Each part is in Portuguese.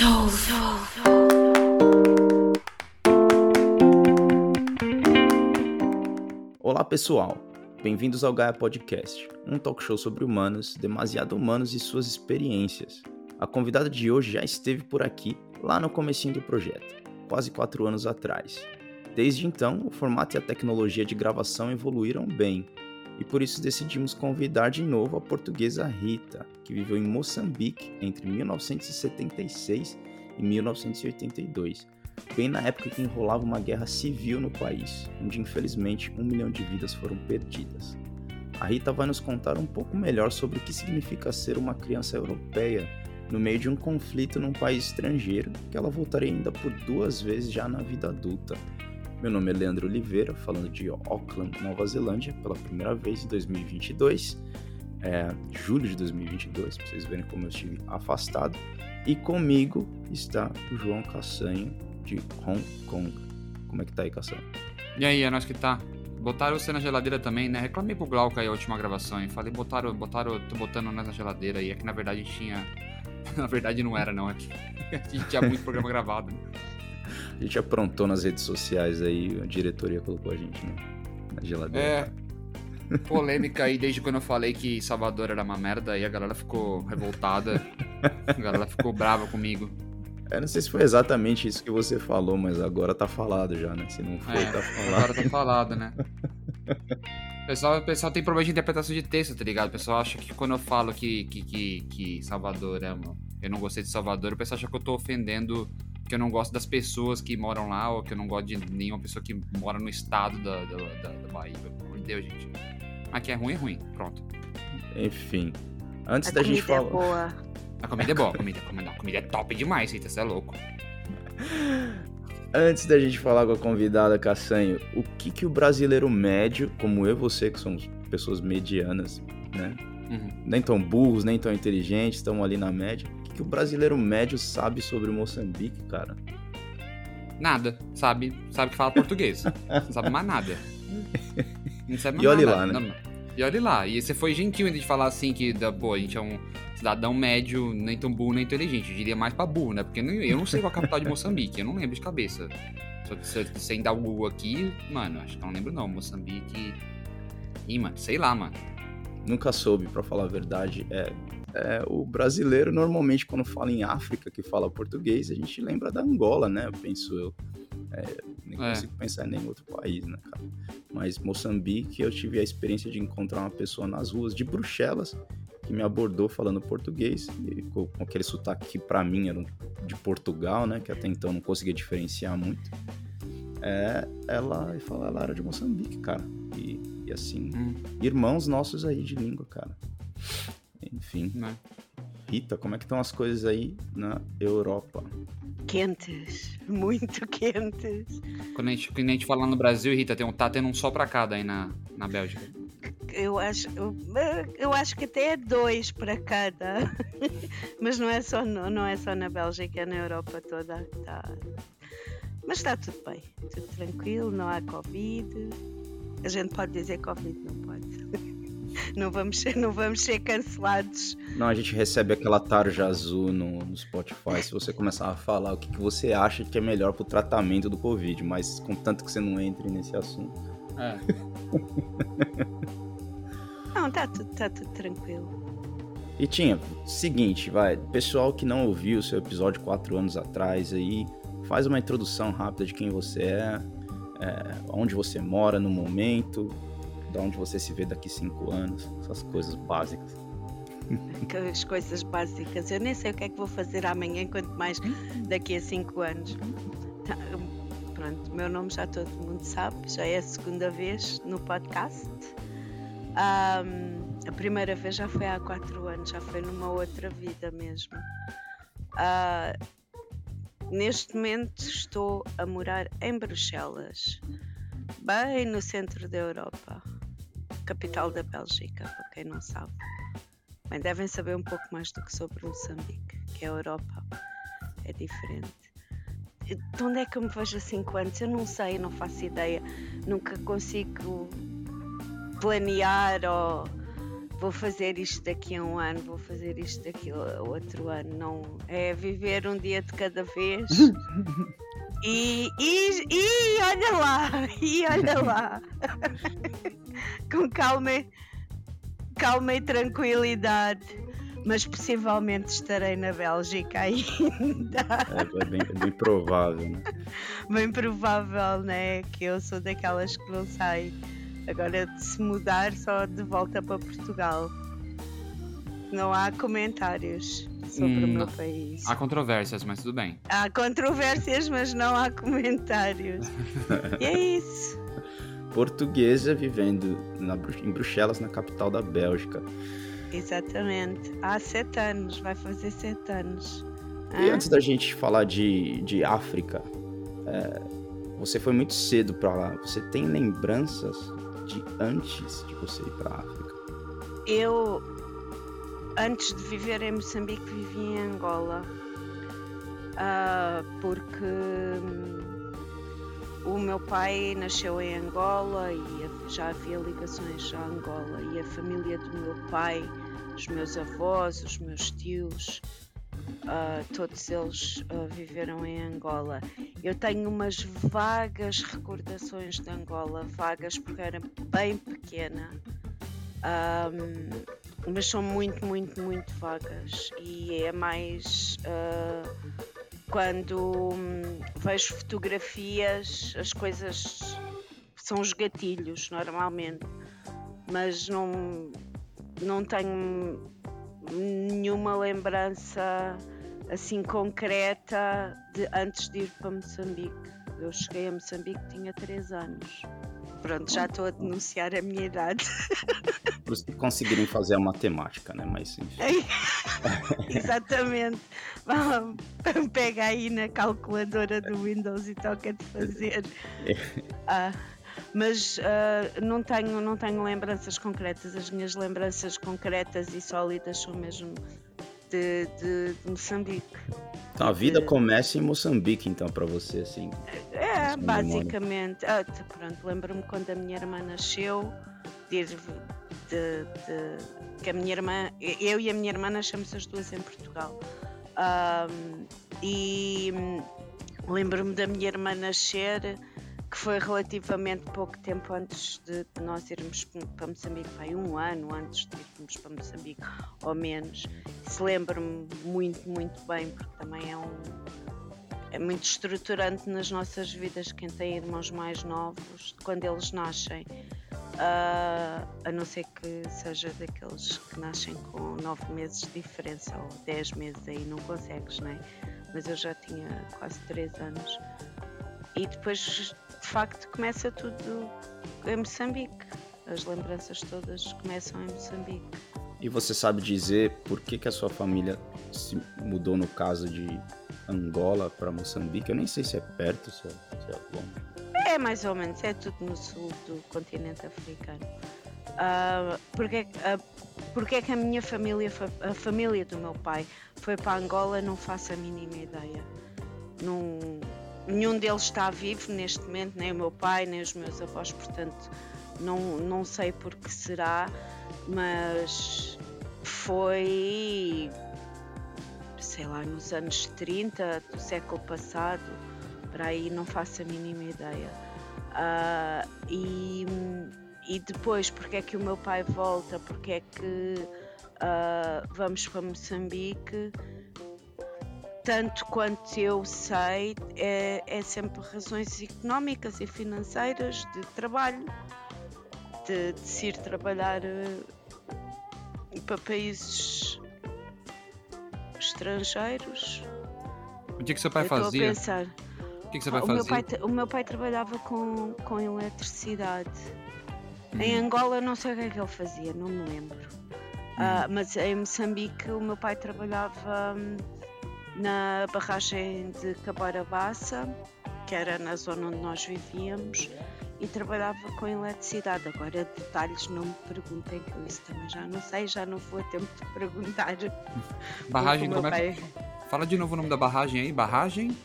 Soul. Olá, pessoal. Bem-vindos ao Gaia Podcast, um talk show sobre humanos, demasiado humanos e suas experiências. A convidada de hoje já esteve por aqui, lá no comecinho do projeto, quase quatro anos atrás. Desde então, o formato e a tecnologia de gravação evoluíram bem, e por isso decidimos convidar de novo a portuguesa Rita, que viveu em Moçambique entre 1976 e 1982, bem na época que enrolava uma guerra civil no país, onde infelizmente um milhão de vidas foram perdidas. A Rita vai nos contar um pouco melhor sobre o que significa ser uma criança europeia no meio de um conflito num país estrangeiro, que ela voltaria ainda por duas vezes já na vida adulta, meu nome é Leandro Oliveira, falando de Auckland, Nova Zelândia, pela primeira vez em 2022, é, julho de 2022, para vocês verem como eu estive afastado. E comigo está o João Cassanho, de Hong Kong. Como é que tá aí, Cassanho? E aí, é nós que tá. Botaram você na geladeira também, né? Reclamei pro Glauco aí a última gravação e falei, botaram, botaram, tô botando nós na geladeira aí. É que na verdade tinha. na verdade não era, não. É que a gente tinha muito programa gravado. Né? A gente aprontou nas redes sociais aí, a diretoria colocou a gente né, na geladeira. É. Polêmica aí desde quando eu falei que Salvador era uma merda e a galera ficou revoltada. a galera ficou brava comigo. Eu é, não sei se foi exatamente isso que você falou, mas agora tá falado já, né? Se não foi, é, tá falado. Agora tá falado, né? O pessoal, o pessoal tem problema de interpretação de texto, tá ligado? O pessoal acha que quando eu falo que, que, que, que Salvador é. Eu não gostei de Salvador, o pessoal acha que eu tô ofendendo que eu não gosto das pessoas que moram lá, ou que eu não gosto de nenhuma pessoa que mora no estado da, da, da, da Bahia. Pelo amor de Deus, gente. Aqui é ruim, é ruim. Pronto. Enfim. Antes a da gente falar. É boa. A comida é boa, a comida, a comida, a comida é top demais, Rita, você é louco. Antes da gente falar com a convidada Cassanho, o que que o brasileiro médio, como eu e você, que somos pessoas medianas, né? Uhum. Nem tão burros, nem tão inteligentes, estão ali na média que o brasileiro médio sabe sobre Moçambique, cara? Nada. Sabe, sabe que fala português. não sabe mais nada. Não sabe mais e olhe lá, né? Não, e olhe lá. E você foi gentil de falar assim que, pô, a gente é um cidadão médio, nem tão burro, nem inteligente. Eu diria mais pra burro, né? Porque eu não sei qual a capital de Moçambique, eu não lembro de cabeça. Se, sem dar o Google aqui, mano, acho que eu não lembro não. Moçambique. Ih, mano, sei lá, mano. Nunca soube, para falar a verdade. É, é, o brasileiro, normalmente, quando fala em África, que fala português, a gente lembra da Angola, né? Penso eu. É, nem é. consigo pensar em nenhum outro país, né, cara? Mas Moçambique, eu tive a experiência de encontrar uma pessoa nas ruas de Bruxelas que me abordou falando português, e com, com aquele sotaque que para mim era de Portugal, né? Que até então não conseguia diferenciar muito. É, ela, ela, ela era de Moçambique, cara. E, e assim, hum. irmãos nossos aí de língua, cara. Enfim. Né? Rita, como é que estão as coisas aí na Europa? Quentes, muito quentes. Quando a gente, quando a gente fala no Brasil, Rita, tem um, tá tendo um só pra cada aí na, na Bélgica. Eu acho, eu, eu acho que até é dois para cada. Mas não é, só, não, não é só na Bélgica, é na Europa toda. Tá. Mas está tudo bem, tudo tranquilo, não há Covid. A gente pode dizer Covid, não pode. não vamos ser, não vamos ser cancelados. Não, a gente recebe aquela tarja azul no, no Spotify se você começar a falar o que, que você acha que é melhor pro tratamento do Covid, mas contanto que você não entre nesse assunto. É. não, tá tudo, tá tudo tranquilo. E tinha, seguinte, vai, pessoal que não ouviu o seu episódio quatro anos atrás aí, faz uma introdução rápida de quem você é, é onde você mora no momento, de onde você se vê daqui cinco anos, essas coisas básicas. As coisas básicas. Eu nem sei o que é que vou fazer amanhã, quanto mais daqui a cinco anos. Pronto, meu nome já todo mundo sabe, já é a segunda vez no podcast. Um, a primeira vez já foi há quatro anos, já foi numa outra vida mesmo. Uh, neste momento estou a morar em Bruxelas, bem no centro da Europa capital da Bélgica, para quem não sabe. Bem, devem saber um pouco mais do que sobre Moçambique, que é a Europa. É diferente. De onde é que eu me vejo há 5 anos? Eu não sei, não faço ideia. Nunca consigo planear ou vou fazer isto daqui a um ano, vou fazer isto daqui a outro ano. Não é viver um dia de cada vez. E, e, e olha lá, e olha lá, com calma, calma e tranquilidade, mas possivelmente estarei na Bélgica ainda. É, é, bem, é bem provável, né? Bem provável, né? Que eu sou daquelas que não sai. Agora de se mudar só de volta para Portugal. Não há comentários sobre hum, o meu país. Há controvérsias, mas tudo bem. Há controvérsias, mas não há comentários. e é isso. Portuguesa vivendo na, em Bruxelas, na capital da Bélgica. Exatamente. Há sete anos, vai fazer sete anos. E antes da gente falar de, de África, é, você foi muito cedo para lá. Você tem lembranças de antes de você ir para África? Eu antes de viver em Moçambique, vivi em Angola. Uh, porque hum, o meu pai nasceu em Angola e já havia ligações a Angola. E a família do meu pai, os meus avós, os meus tios, uh, todos eles uh, viveram em Angola. Eu tenho umas vagas recordações de Angola, vagas porque era bem pequena. Um, mas são muito, muito, muito vagas e é mais uh, quando hum, vejo fotografias, as coisas são os gatilhos normalmente, mas não, não tenho nenhuma lembrança assim concreta de antes de ir para Moçambique. Eu cheguei a Moçambique tinha 3 anos. Pronto, já estou a denunciar a minha idade. Conseguirem fazer a matemática, né? Mas enfim. Exatamente. Pega aí na calculadora do Windows e toca de fazer. Ah, mas uh, não, tenho, não tenho lembranças concretas. As minhas lembranças concretas e sólidas são mesmo de, de, de Moçambique. Então a vida de... começa em Moçambique, então, para você, assim. É, basicamente. Ah, pronto, lembro-me quando a minha irmã nasceu, de, que a minha irmã, eu e a minha irmã nascemos as duas em Portugal. Um, e lembro-me da minha irmã nascer que foi relativamente pouco tempo antes de, nós irmos para Moçambique, foi um ano antes de irmos para Moçambique, ou menos. Se lembro-me muito, muito bem, porque também é um. É muito estruturante nas nossas vidas quem tem irmãos mais novos, quando eles nascem. Uh, a não ser que seja daqueles que nascem com nove meses de diferença ou dez meses, aí não consegues, né? Mas eu já tinha quase três anos. E depois de facto começa tudo em Moçambique. As lembranças todas começam em Moçambique. E você sabe dizer por que, que a sua família se mudou no caso de Angola para Moçambique? Eu nem sei se é perto, se é, se é longe. É mais ou menos, é tudo no sul do continente africano. Uh, porque, uh, porque é que a minha família, a família do meu pai, foi para Angola, não faço a mínima ideia. Não, nenhum deles está vivo neste momento, nem o meu pai, nem os meus avós, portanto não, não sei por que será, mas foi sei lá, nos anos 30 do século passado, para aí não faço a mínima ideia. Uh, e, e depois, porque é que o meu pai volta, porque é que uh, vamos para Moçambique, tanto quanto eu sei, é, é sempre razões económicas e financeiras de trabalho, de, de se ir trabalhar uh, para países estrangeiros. O que é que seu pai eu fazia? pensar. O que, é que seu pai o fazia? Meu pai, o meu pai trabalhava com, com eletricidade. Hum. Em Angola não sei o que é que ele fazia, não me lembro. Hum. Uh, mas em Moçambique o meu pai trabalhava. Na barragem de Cabarabassa, que era na zona onde nós vivíamos, e trabalhava com eletricidade. Agora, detalhes não me perguntem, que eu isso também já não sei, já não vou a tempo de perguntar. Barragem, como é que... Fala de novo o nome da barragem aí, barragem?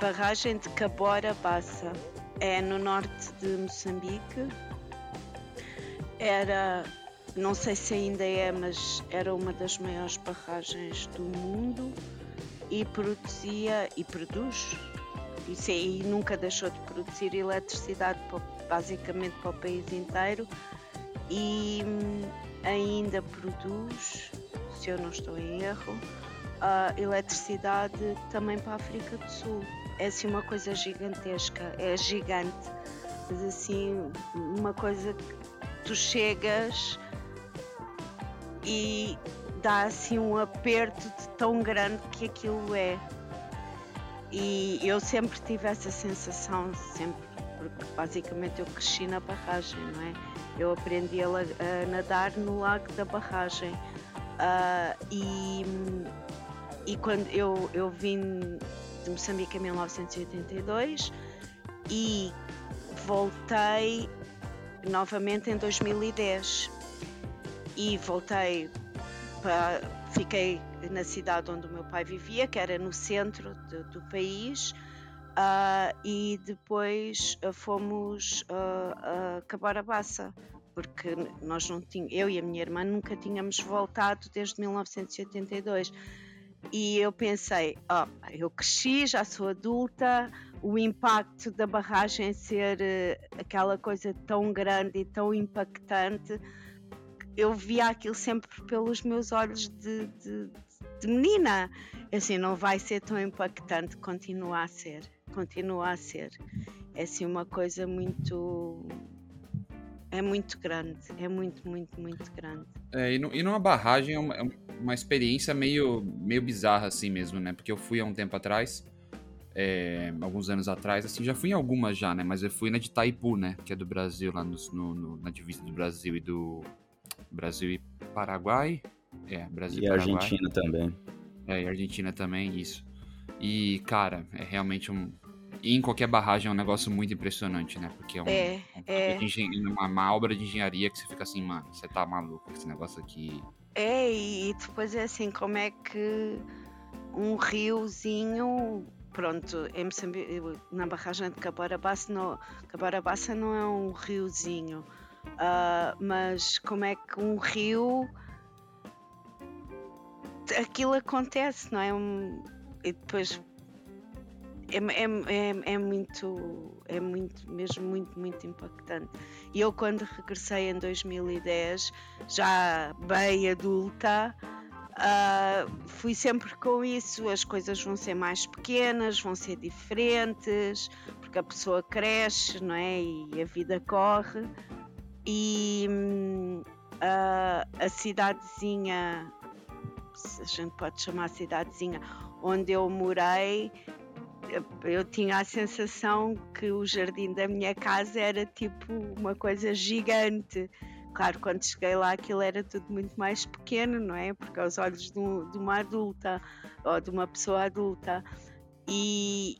Barragem de Cabora Bassa. É no norte de Moçambique. Era não sei se ainda é, mas era uma das maiores barragens do mundo e produzia e produz. E, e nunca deixou de produzir eletricidade basicamente para o país inteiro. E hum, ainda produz, se eu não estou em erro, a eletricidade também para a África do Sul. É assim uma coisa gigantesca, é gigante, mas assim, uma coisa que tu chegas e dá assim um aperto de tão grande que aquilo é. E eu sempre tive essa sensação, sempre, porque basicamente eu cresci na barragem, não é? Eu aprendi a, a nadar no lago da barragem. Uh, e, e quando eu, eu vim de Moçambique em 1982 e voltei novamente em 2010 e voltei para fiquei na cidade onde o meu pai vivia, que era no centro de, do país, uh, e depois uh, fomos uh, a Cabarabaça, porque nós não tínhamos, eu e a minha irmã nunca tínhamos voltado desde 1982. E eu pensei, oh, eu cresci, já sou adulta, o impacto da barragem ser uh, aquela coisa tão grande e tão impactante, eu via aquilo sempre pelos meus olhos de, de, de menina. Assim, não vai ser tão impactante, continua a ser, continua a ser. É assim uma coisa muito. É muito grande, é muito, muito, muito grande. É, e, no, e numa barragem é uma, é uma experiência meio, meio bizarra assim mesmo, né? Porque eu fui há um tempo atrás, é, alguns anos atrás, assim, já fui em algumas já, né? Mas eu fui na de Itaipu, né? Que é do Brasil, lá no, no, na divisa do Brasil e do Brasil e Paraguai. É, Brasil e, e Paraguai. Argentina também. É, e Argentina também, isso. E, cara, é realmente um. E em qualquer barragem é um negócio muito impressionante, né? Porque é, um, é, um, é. uma, uma, obra de engenharia que você fica assim, mano, você tá maluco com esse negócio aqui. É, e depois é assim, como é que um riozinho pronto, em Moçambique, na barragem de Cabarabaça não, Cabarabaça não é um riozinho, uh, mas como é que um rio aquilo acontece, não é? Um, e depois é, é, é, é, muito, é muito, mesmo muito, muito impactante. E eu, quando regressei em 2010, já bem adulta, uh, fui sempre com isso. As coisas vão ser mais pequenas, vão ser diferentes, porque a pessoa cresce, não é? E a vida corre. E uh, a cidadezinha a gente pode chamar cidadezinha, onde eu morei, eu tinha a sensação que o jardim da minha casa era tipo uma coisa gigante. Claro, quando cheguei lá aquilo era tudo muito mais pequeno, não é? Porque aos olhos de, um, de uma adulta ou de uma pessoa adulta. E,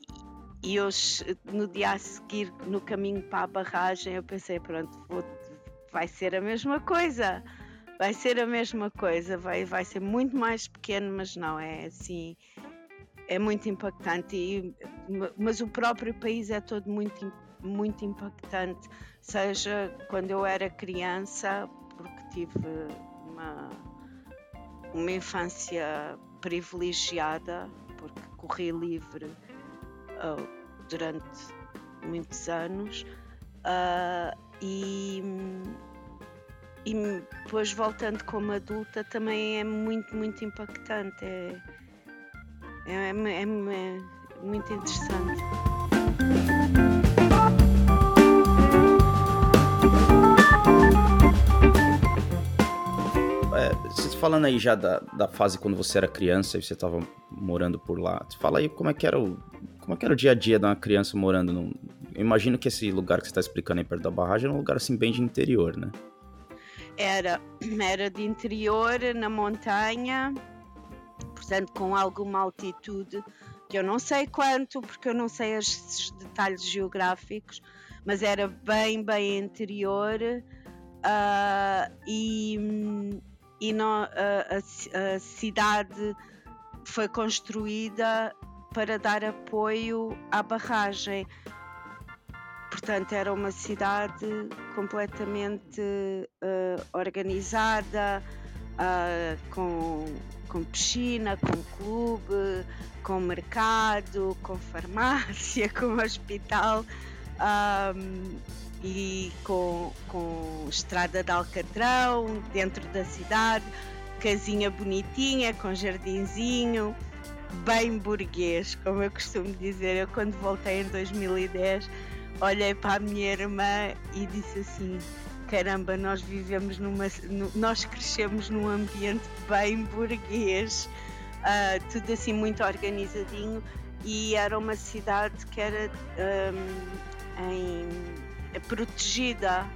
e eu, no dia a seguir, no caminho para a barragem, eu pensei: pronto, vou, vai ser a mesma coisa vai ser a mesma coisa, vai, vai ser muito mais pequeno, mas não, é assim, é muito impactante. E, mas o próprio país é todo muito, muito impactante, seja quando eu era criança, porque tive uma, uma infância privilegiada, porque corri livre uh, durante muitos anos. Uh, e e depois voltando como adulta também é muito, muito impactante. É, é, é, é, é muito interessante. É, você falando aí já da, da fase quando você era criança e você estava morando por lá, fala aí como é que era o, como é que era o dia a dia de uma criança morando num... Eu imagino que esse lugar que você está explicando aí perto da barragem é um lugar assim bem de interior, né? Era, era de interior, na montanha, portanto com alguma altitude, que eu não sei quanto, porque eu não sei os detalhes geográficos, mas era bem, bem interior uh, e, e a, a, a cidade foi construída para dar apoio à barragem. Portanto, era uma cidade completamente uh, organizada, uh, com, com piscina, com clube, com mercado, com farmácia, com hospital. Um, e com, com estrada de Alcatrão dentro da cidade, casinha bonitinha, com jardinzinho, bem burguês, como eu costumo dizer. Eu, quando voltei em 2010, olhei para a minha irmã e disse assim: caramba, nós vivemos numa. nós crescemos num ambiente bem burguês, uh, tudo assim muito organizadinho. E era uma cidade que era um, em, protegida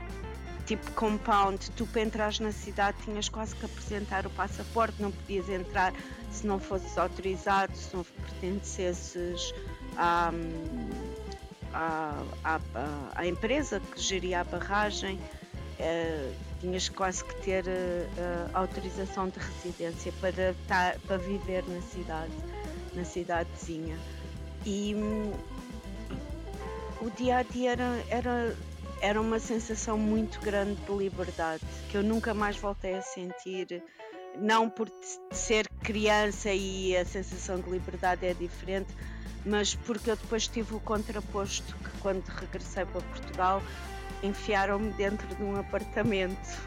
tipo compound, tu para entrar na cidade tinhas quase que apresentar o passaporte, não podias entrar se não fosses autorizado, se não pertencesses à, à, empresa que geria a barragem. Uh, tinhas quase que ter uh, autorização de residência para, tar, para viver na cidade, na cidadezinha. E um, o dia a dia era, era era uma sensação muito grande de liberdade que eu nunca mais voltei a sentir. Não por ser criança e a sensação de liberdade é diferente, mas porque eu depois tive o contraposto que quando regressei para Portugal enfiaram-me dentro de um apartamento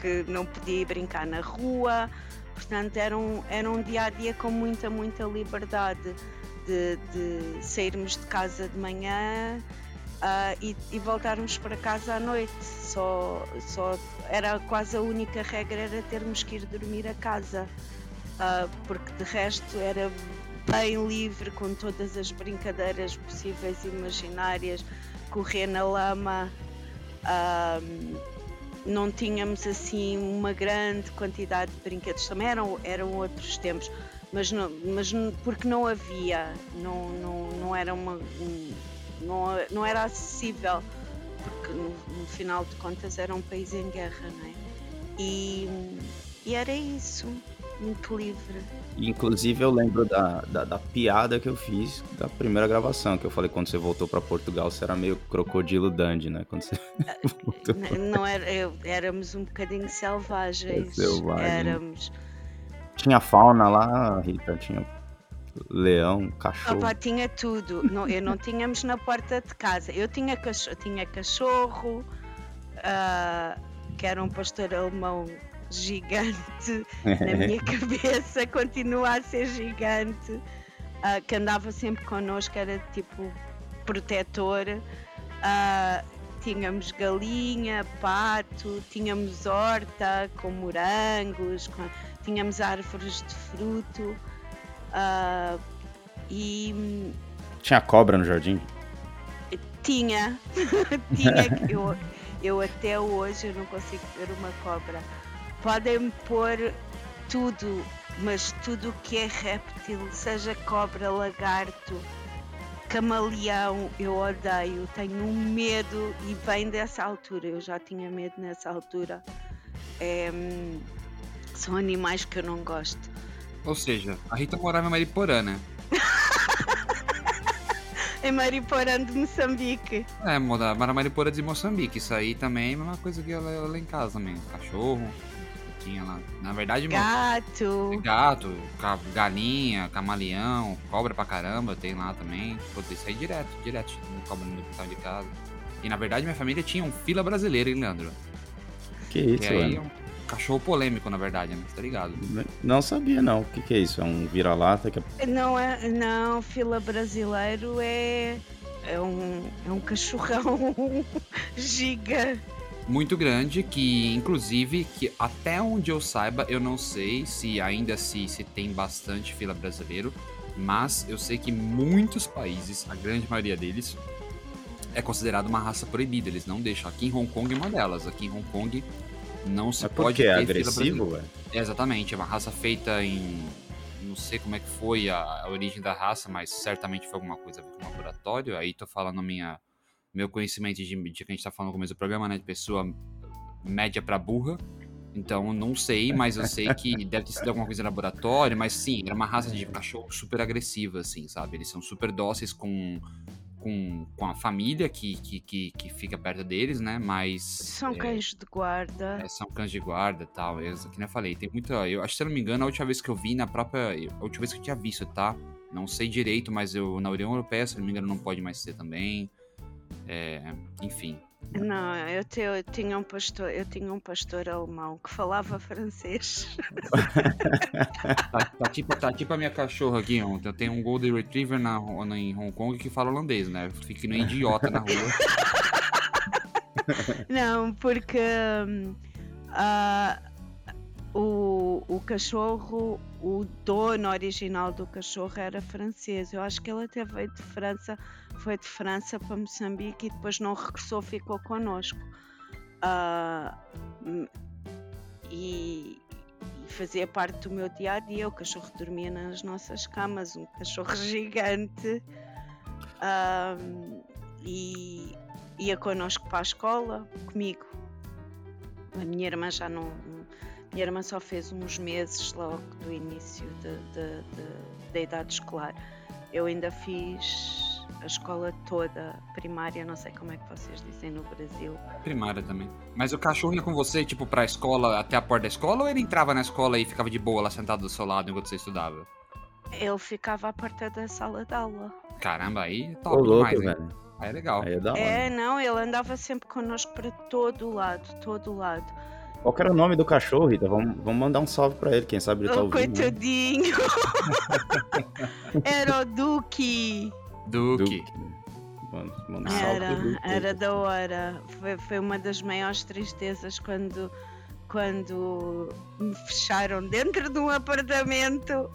que não podia ir brincar na rua, portanto era um, era um dia a dia com muita, muita liberdade de, de sairmos de casa de manhã uh, e, e, voltarmos para casa à noite. Só, só era quase a única regra era termos que ir dormir a casa, uh, porque de resto era bem livre com todas as brincadeiras possíveis e imaginárias, correr na lama. Uh, não tínhamos assim uma grande quantidade de brinquedos, também eram, eram outros tempos, mas, não, mas porque não havia, não, não, não era uma, um, não, não era acessível, porque no, no, final de contas era um país em guerra, não é? E, e era isso, muito livre. Inclusive eu lembro da, da, da, piada que eu fiz da primeira gravação, que eu falei quando você voltou para Portugal, você era meio crocodilo dandy, né? Quando você voltou. Não era, eu, éramos um bocadinho selvagens. É selvagem. Éramos. Tinha fauna lá, Rita, tinha leão, cachorro. Opa, tinha tudo. Não, eu não tínhamos na porta de casa. Eu tinha cachorro, tinha cachorro uh, que era um pastor alemão gigante na minha cabeça, continua a ser gigante, uh, que andava sempre connosco, era tipo protetor. Uh, tínhamos galinha, pato, tínhamos horta com morangos, com, tínhamos árvores de fruto. Uh, e. Tinha cobra no jardim? Tinha. Tinha. eu, eu até hoje não consigo ver uma cobra. Podem pôr tudo, mas tudo que é réptil, seja cobra, lagarto, camaleão, eu odeio, tenho um medo e vem dessa altura. Eu já tinha medo nessa altura. É, são animais que eu não gosto. Ou seja, a Rita morava em Mariporã, né? em Mariporã de Moçambique. É, morava em Mariporã de Moçambique. Isso aí também é a mesma coisa que ela lá em casa também. Cachorro. Tinha lá. Na verdade, gato. Gato, galinha, camaleão, cobra pra caramba, tem lá também. Pô, isso aí direto, direto, cobra no quintal de casa. E na verdade minha família tinha um fila brasileiro, hein, Leandro? Que isso, aí, mano? Cachorro polêmico, na verdade, né? Tá ligado? Não sabia, não. O que, que é isso? É um vira-lata? Que... É não, é, não, fila brasileiro é, é, um, é um cachorrão giga. Muito grande, que inclusive, que até onde eu saiba, eu não sei se ainda se, se tem bastante fila brasileiro, mas eu sei que muitos países, a grande maioria deles, é considerado uma raça proibida. Eles não deixam. Aqui em Hong Kong é uma delas. Aqui em Hong Kong não se Mas pode. Porque é agressivo, é, Exatamente, é uma raça feita em. Não sei como é que foi a, a, origem da raça, mas certamente foi alguma coisa a ver com o laboratório. Aí tô falando minha, meu conhecimento de, de que a gente tá falando no começo do programa, né? De pessoa média para burra. Então, não sei, mas eu sei que deve ter sido alguma coisa em laboratório, mas sim, era uma raça de cachorro super agressiva, assim, sabe? Eles são super dóceis com com, com a família que, que, que, que fica perto deles, né? Mas. São é, cães de guarda. é, são cães de guarda e tal. Eu, que nem eu falei, tem muita. Eu acho que se eu não me engano, a última vez que eu vi na própria. A última vez que eu tinha visto, tá? Não sei direito, mas eu na União Europeia, se eu não me engano, não pode mais ser também. É, enfim. Não, eu, te- eu tinha um pastor, eu tinha um pastor alemão que falava francês. Tá, tá tipo, tá tipo a minha cachorra aqui ontem. Eu tenho um Golden Retriever na, na- em Hong Kong que fala holandês, né? Fica que nem idiota na rua. Não, porque ah, o, o cachorro, o dono original do cachorro era francês. Eu acho que ele até veio de França, foi de França para Moçambique e depois não regressou, ficou connosco. Hum, e, e fazia parte do meu dia a dia. O cachorro dormia nas nossas camas, um cachorro gigante. Ah, e ia connosco para a escola, comigo. A minha irmã já não. Minha irmã só fez uns meses logo do início de- de- de- da idade escolar. Eu ainda fiz a escola toda, primária, não sei como é que vocês dizem no Brasil. Primária também. Mas o cachorro ia com você, tipo, pra escola, até a porta da escola, ou ele entrava na escola e ficava de boa lá sentado do seu lado enquanto você estudava? Ele ficava à porta da sala de aula. Caramba, aí Ô, top louco, demais, hein? velho. Aí é legal. Aí é da hora. É, não, ele andava sempre connosco para todo lado, todo lado. Qual era o nome do cachorro, Rita? Vamos, vamos mandar um salve pra ele, quem sabe ele tá ouvindo. né? coitadinho! Era o Duque! Duque. Duque. Mano, manda um salve pro Era, Duque. era da hora. Foi, foi uma das maiores tristezas quando, quando me fecharam dentro de um apartamento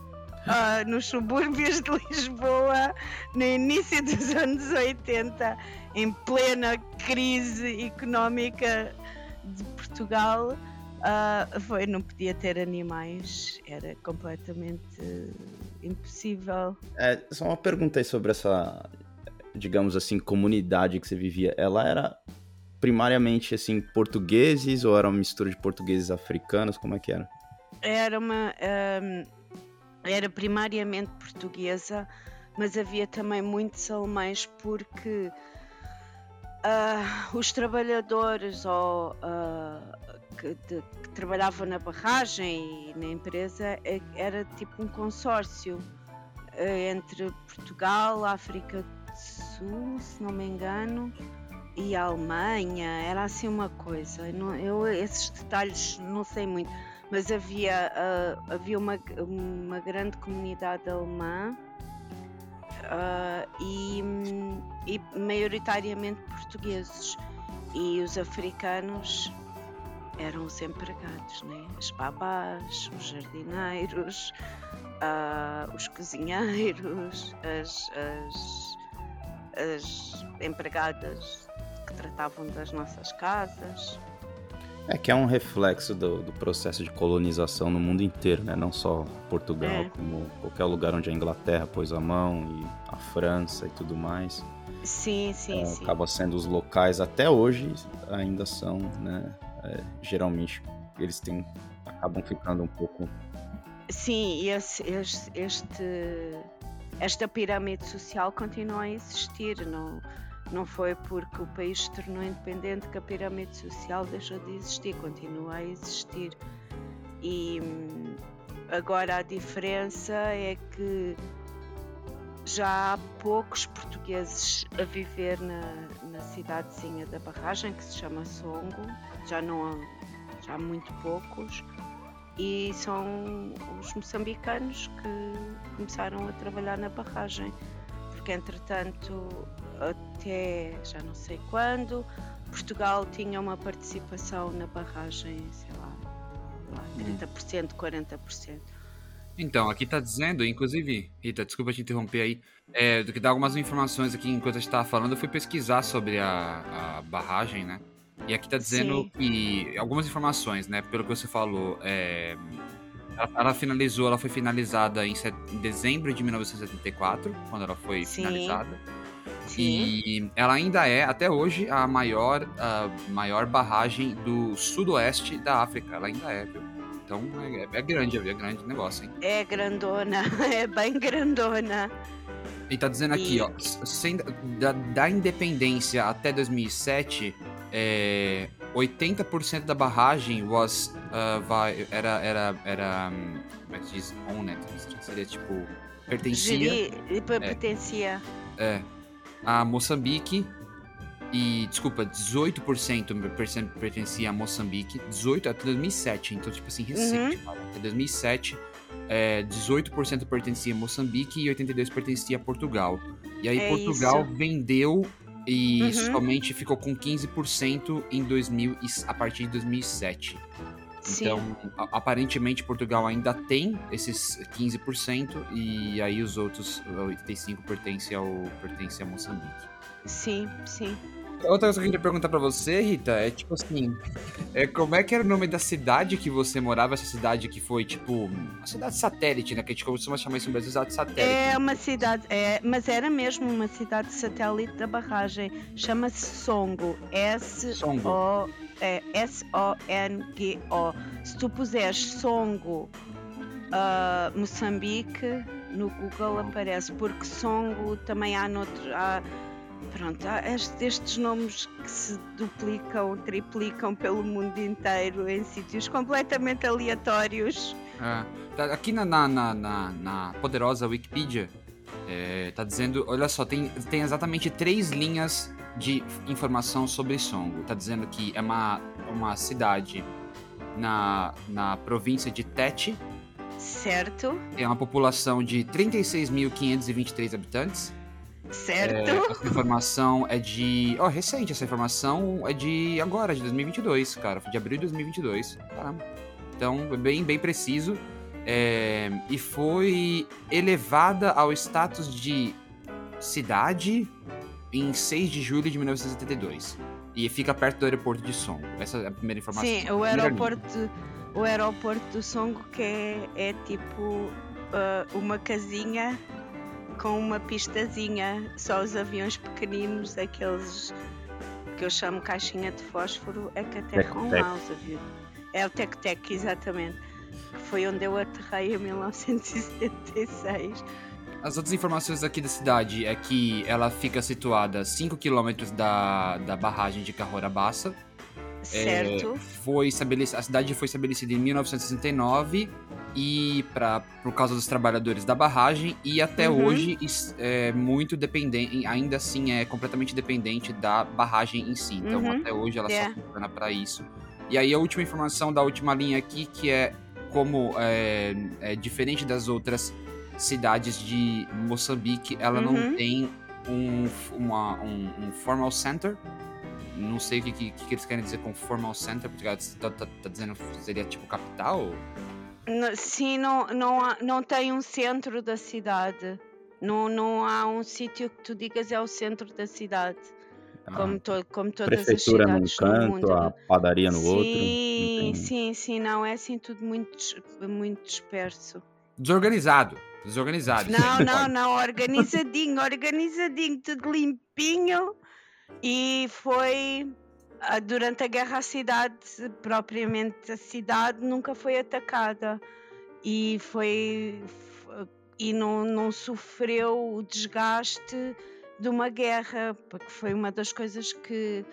ah, nos subúrbios de Lisboa, no início dos anos 80, em plena crise económica de Portugal. Ah, foi, não podia ter animais, era completamente impossível. É, só uma pergunta aí sobre essa, digamos assim, comunidade que você vivia. Ela era primariamente, assim, portugueses ou era uma mistura de portugueses africanos? Como é que era? era uma ahm, era primariamente portuguesa mas havia também muitos alemães porque ah, os trabalhadores ou, ah, que, de- que trabalhavam na barragem e na empresa eh, era tipo um consórcio eh, entre Portugal, África do Sul, se não me engano, e a Alemanha, era assim uma coisa. Não- Eu esses detalhes não sei muito, mas havia, ah, havia uma, uma grande comunidade alemã ah, e, hum, e maioritariamente portugueses. E os africanos eram os empregados, né? as babás, os jardineiros, ah, os cozinheiros, as, as, as empregadas que tratavam das nossas casas. É que é um reflexo do, do processo de colonização no mundo inteiro, né? Não só Portugal, É. como qualquer lugar onde a Inglaterra pôs a mão e a França e tudo mais. Sim, sim, É, sim. acaba sendo os locais até hoje ainda são, né? é, geralmente eles têm acabam ficando um pouco Sim, e esse, este, este- esta pirâmide social continua a existir. Não, não foi porque o país se tornou independente que a pirâmide social deixou de existir, continua a existir. E hum, agora a diferença é que já há poucos portugueses a viver na, na cidadezinha da barragem que se chama Songo, já não há, já há muito poucos. E são os moçambicanos que começaram a trabalhar na barragem, porque entretanto, até já não sei quando, Portugal tinha uma participação na barragem, sei lá, lá 30%, 40%. Então, aqui tá dizendo, inclusive, Rita, desculpa te interromper aí, é, do que dá algumas informações aqui enquanto a gente tava falando, eu fui pesquisar sobre a, a barragem, né? E aqui tá dizendo Sim. que algumas informações, né? Pelo que você falou, é, ela, ela finalizou, ela foi finalizada em, set- em dezembro de 1974, quando ela foi Sim. finalizada. Sim, E ela ainda é, até hoje, a maior, a maior barragem do sudoeste da África. Ela ainda é, viu? Então é, é grande, é grande negócio, hein? é grandona, é bem grandona. E tá dizendo aqui, E- ó, sem- da, da independência até 2007, é, 80% da barragem was, uh, vai, era, era, era, hum, como é que diz? Owned, seria tipo, pertencia pa- É. pertencia. é, a Moçambique e, desculpa, 18% percen- pertencia a Moçambique, 18 até 2007, então tipo assim, recente, cara, até 2007, é, 18% pertencia a Moçambique e 82% pertencia a Portugal. E aí É Portugal isso. vendeu e Uhum. somente ficou com 15% em 2000 e- a partir de 2007. Sim. Então, aparentemente, Portugal ainda tem esses 15% e aí os outros 85% pertencem, ao, pertencem a Moçambique. Sim, sim. Outra coisa que eu queria perguntar pra você, Rita, é tipo assim: é, como é que era o nome da cidade que você morava? Essa cidade que foi, tipo, a cidade satélite, né? Que a gente costuma chamar isso no Brasil, cidade satélite. É uma cidade, é, mas era mesmo uma cidade satélite da barragem. Chama-se Songo. Songo. S-O. É, S-O-N-G-O. Se tu puseres Songo ah, Moçambique, no Google aparece, porque Songo também há noutro. Há, pronto, há estes, nomes que se duplicam, triplicam pelo mundo inteiro em sítios completamente aleatórios. É. Aqui na, na, na, na- na poderosa Wikipedia, é, tá dizendo, olha só, tem, tem exatamente três linhas de informação sobre Songo. Tá dizendo que é uma, uma cidade na, na província de Tete, Certo? tem uma população de 36.523 habitantes. Certo? É, essa informação é de. Ó, recente, essa informação é de agora, de 2022, cara. Foi de abril de 2022. Caramba. Então, é bem, bem preciso. É, e foi elevada ao status de cidade em 6 de julho de 1972. E fica perto do aeroporto de Songo. Essa é a primeira informação. Sim, o linha. aeroporto, o aeroporto do Songo que é, é tipo ah, uma casinha com uma pistazinha, só os aviões pequeninos, aqueles que eu chamo caixinha de fósforo, é que aterram Tec-tec. lá os aviões. É o Tec-Tec, exatamente. Que foi onde eu aterrei em 1976. As outras informações aqui da cidade é que ela fica situada a 5 km da, da barragem de Carrora-Bassa. Certo? Foi estabelec- a cidade foi estabelecida em 1969 e para por causa dos trabalhadores da barragem e até Uhum. hoje é muito dependente, ainda assim é completamente dependente da barragem em si. Então Uhum. até hoje ela É. só funciona para isso. E aí a última informação da última linha aqui que é como é, é diferente das outras cidades de Moçambique, ela não Uhum. tem um, uma- um, um formal center. Não sei o que, que, que eles querem dizer com formal center, porque tá, tá, tá dizendo que seria tipo capital? No- Sim, não, não, há- não tem um centro da cidade. Não, não há um sítio que tu digas é o centro da cidade. Ah, Como, to, como todas prefeitura as num cidades no canto, mundo. a padaria no sim, outro. tem- sim, sim, não. É assim tudo muito, muito disperso. Desorganizado. Desorganizado. Não, não, não. Organizadinho, organizadinho, tudo limpinho. E foi ah, durante a guerra a cidade, propriamente a cidade, nunca foi atacada. E foi. E não, não sofreu o desgaste de uma guerra, porque foi uma das coisas que,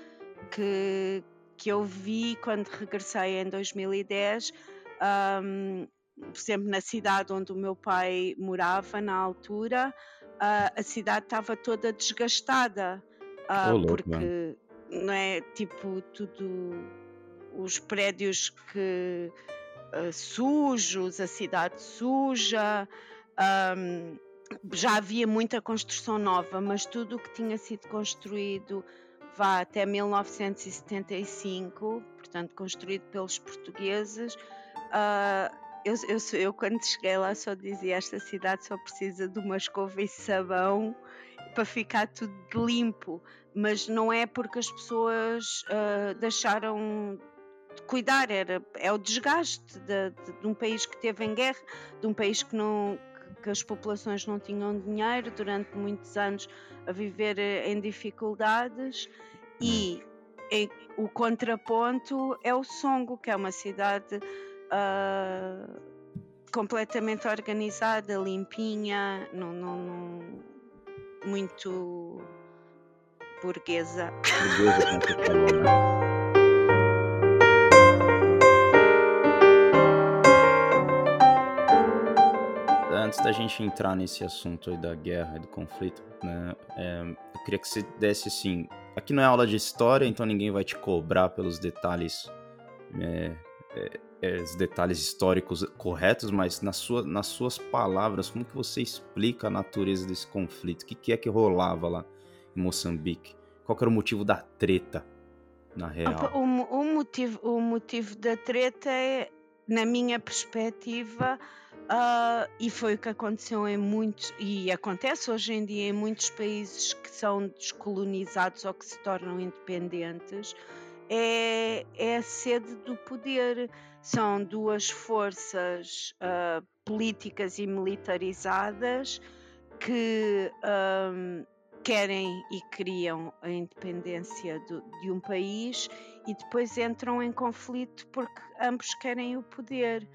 que, que eu vi quando regressei em 2010. ahm, por exemplo, na cidade onde o meu pai morava na altura, ah, a cidade estava toda desgastada, ah, louco, porque não é tipo tudo os prédios que ah, sujos, a cidade suja. ahm, já havia muita construção nova, mas tudo o que tinha sido construído vá até 1975, portanto construído pelos portugueses. ah, eu, eu, eu quando cheguei lá só dizia esta cidade só precisa de uma escova e sabão para ficar tudo limpo, mas não é porque as pessoas ah, deixaram de cuidar, era, é o desgaste de, de- de um país que teve em guerra, de um país que não que as populações não tinham dinheiro durante muitos anos a viver eh, em dificuldades e em- o contraponto é o Songo, que é uma cidade ah, completamente organizada, limpinha, não, não, não, muito burguesa. Burguesa, né? Antes da gente entrar nesse assunto aí da guerra e do conflito, né, é, eu queria que você desse assim. Aqui não é aula de história, então ninguém vai te cobrar pelos detalhes é, é, é, os detalhes históricos corretos, mas nas, sua, nas suas palavras, como que você explica a natureza desse conflito? O que, que é que rolava lá em Moçambique? Qual era o motivo da treta, na real? O, o, motivo, o motivo da treta é, na minha perspectiva, uh, e foi o que aconteceu em muitos, e acontece hoje em dia em muitos países que são descolonizados ou que se tornam independentes, é, é a sede do poder. São duas forças uh, políticas e militarizadas que um, querem e criam a independência do, de um país e depois entram em conflito porque ambos querem o poder.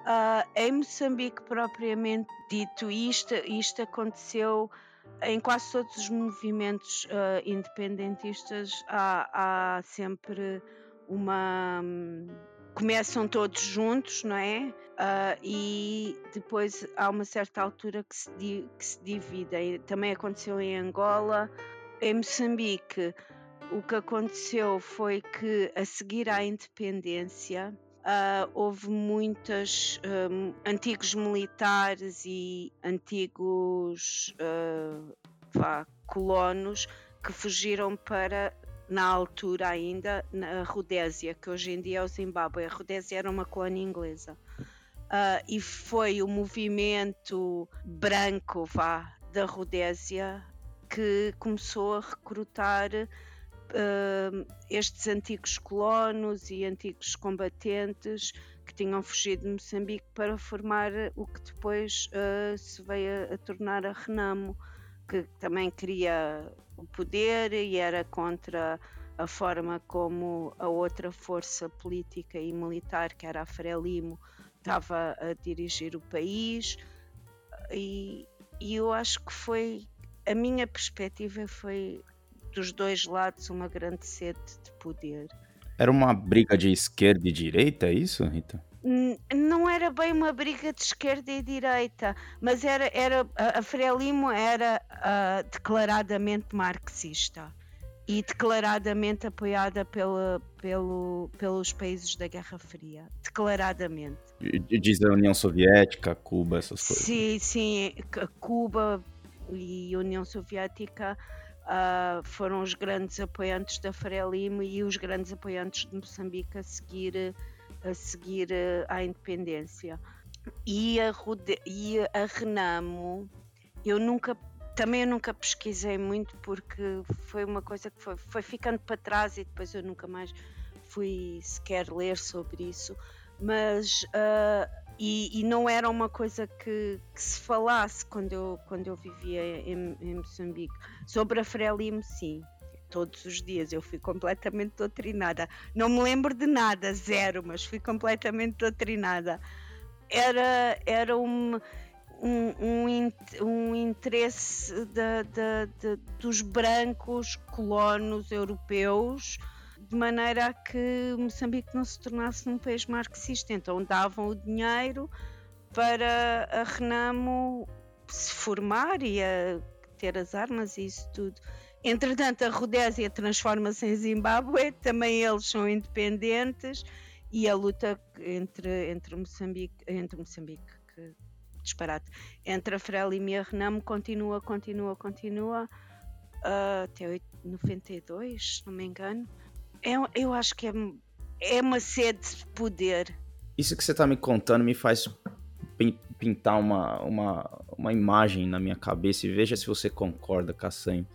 Uh, em Moçambique, propriamente dito, isto, isto aconteceu em quase todos os movimentos uh, independentistas há, há, sempre uma. Um, começam todos juntos, não é? Uh, e depois há uma certa altura que se, di, que se dividem. Também aconteceu em Angola, em Moçambique. O que aconteceu foi que, a seguir à independência, Uh, houve muitos um, antigos militares e antigos uh, vá, colonos que fugiram para, na altura ainda, na Rodésia, que hoje em dia é o Zimbábue. A Rodésia era uma colónia inglesa. Uh, e foi o movimento branco vá, da Rodésia que começou a recrutar uh, estes antigos colonos e antigos combatentes que tinham fugido de Moçambique para formar o que depois uh, se veio a, a, tornar a Renamo, que também queria o poder e era contra a forma como a outra força política e militar, que era a Frelimo, estava a dirigir o país. E, e eu acho que foi a minha perspectiva foi dos dois lados uma grande sede de poder. Era uma briga de esquerda e direita, é isso, Rita? Não era bem uma briga de esquerda e direita, mas era, era a Frelimo era uh, declaradamente marxista e declaradamente apoiada pela, pelo, pelos países da Guerra Fria. Declaradamente. Diz a União Soviética, Cuba, essas coisas. Sim, sim. Cuba e União Soviética uh, foram os grandes apoiantes da Frelimo e os grandes apoiantes de Moçambique a seguir, a seguir uh, à independência. E a, Rude, e a Renamo, eu nunca também eu nunca pesquisei muito porque foi uma coisa que foi, foi ficando para trás e depois eu nunca mais fui sequer ler sobre isso. Mas uh, e, e, não era uma coisa que, que, se falasse quando eu, quando eu vivia em, em Moçambique. Sobre a Frelimo, sim. Todos os dias eu fui completamente doutrinada. Não me lembro de nada, zero, mas fui completamente doutrinada. Era, era um, um, um, um interesse de, de, de, dos brancos colonos europeus de maneira a que Moçambique não se tornasse um país marxista. Então davam o dinheiro para a Renamo se formar e a ter as armas e isso tudo. Entretanto, a Rodésia transforma-se em Zimbábue, também eles são independentes e a luta entre, entre Moçambique, entre Moçambique, que disparate, entre a Frelimo e a Renamo continua, continua, continua uh, até 92, se não me engano. É, eu acho que é, é uma sede de poder. Isso que você está me contando me faz pintar uma, uma, uma imagem na minha cabeça e veja se você concorda, Cassanho.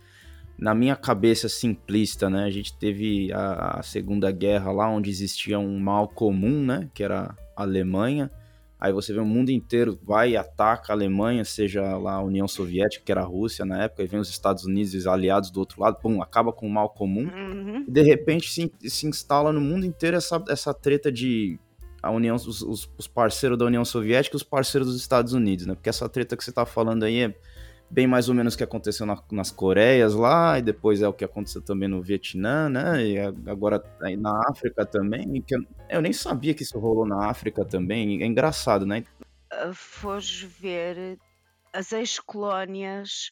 Na minha cabeça simplista, né? A gente teve a, a Segunda Guerra lá onde existia um mal comum, né? Que era a Alemanha Aí você vê o mundo inteiro vai e ataca a Alemanha, seja lá a União Soviética, que era a Rússia na época, e vem os Estados Unidos e os aliados do outro lado, pum, acaba com o mal comum. Uhum. E de repente se, se instala no mundo inteiro essa, essa treta de a União, os, os, os, parceiros da União Soviética e os parceiros dos Estados Unidos, né? Porque essa treta que você tá falando aí é bem mais ou menos o que aconteceu na, nas Coreias lá, e depois é o que aconteceu também no Vietnã, né? E agora aí na África também. Que eu, eu, nem sabia que isso rolou na África também. É engraçado, né? Uh, ver as ex-colónias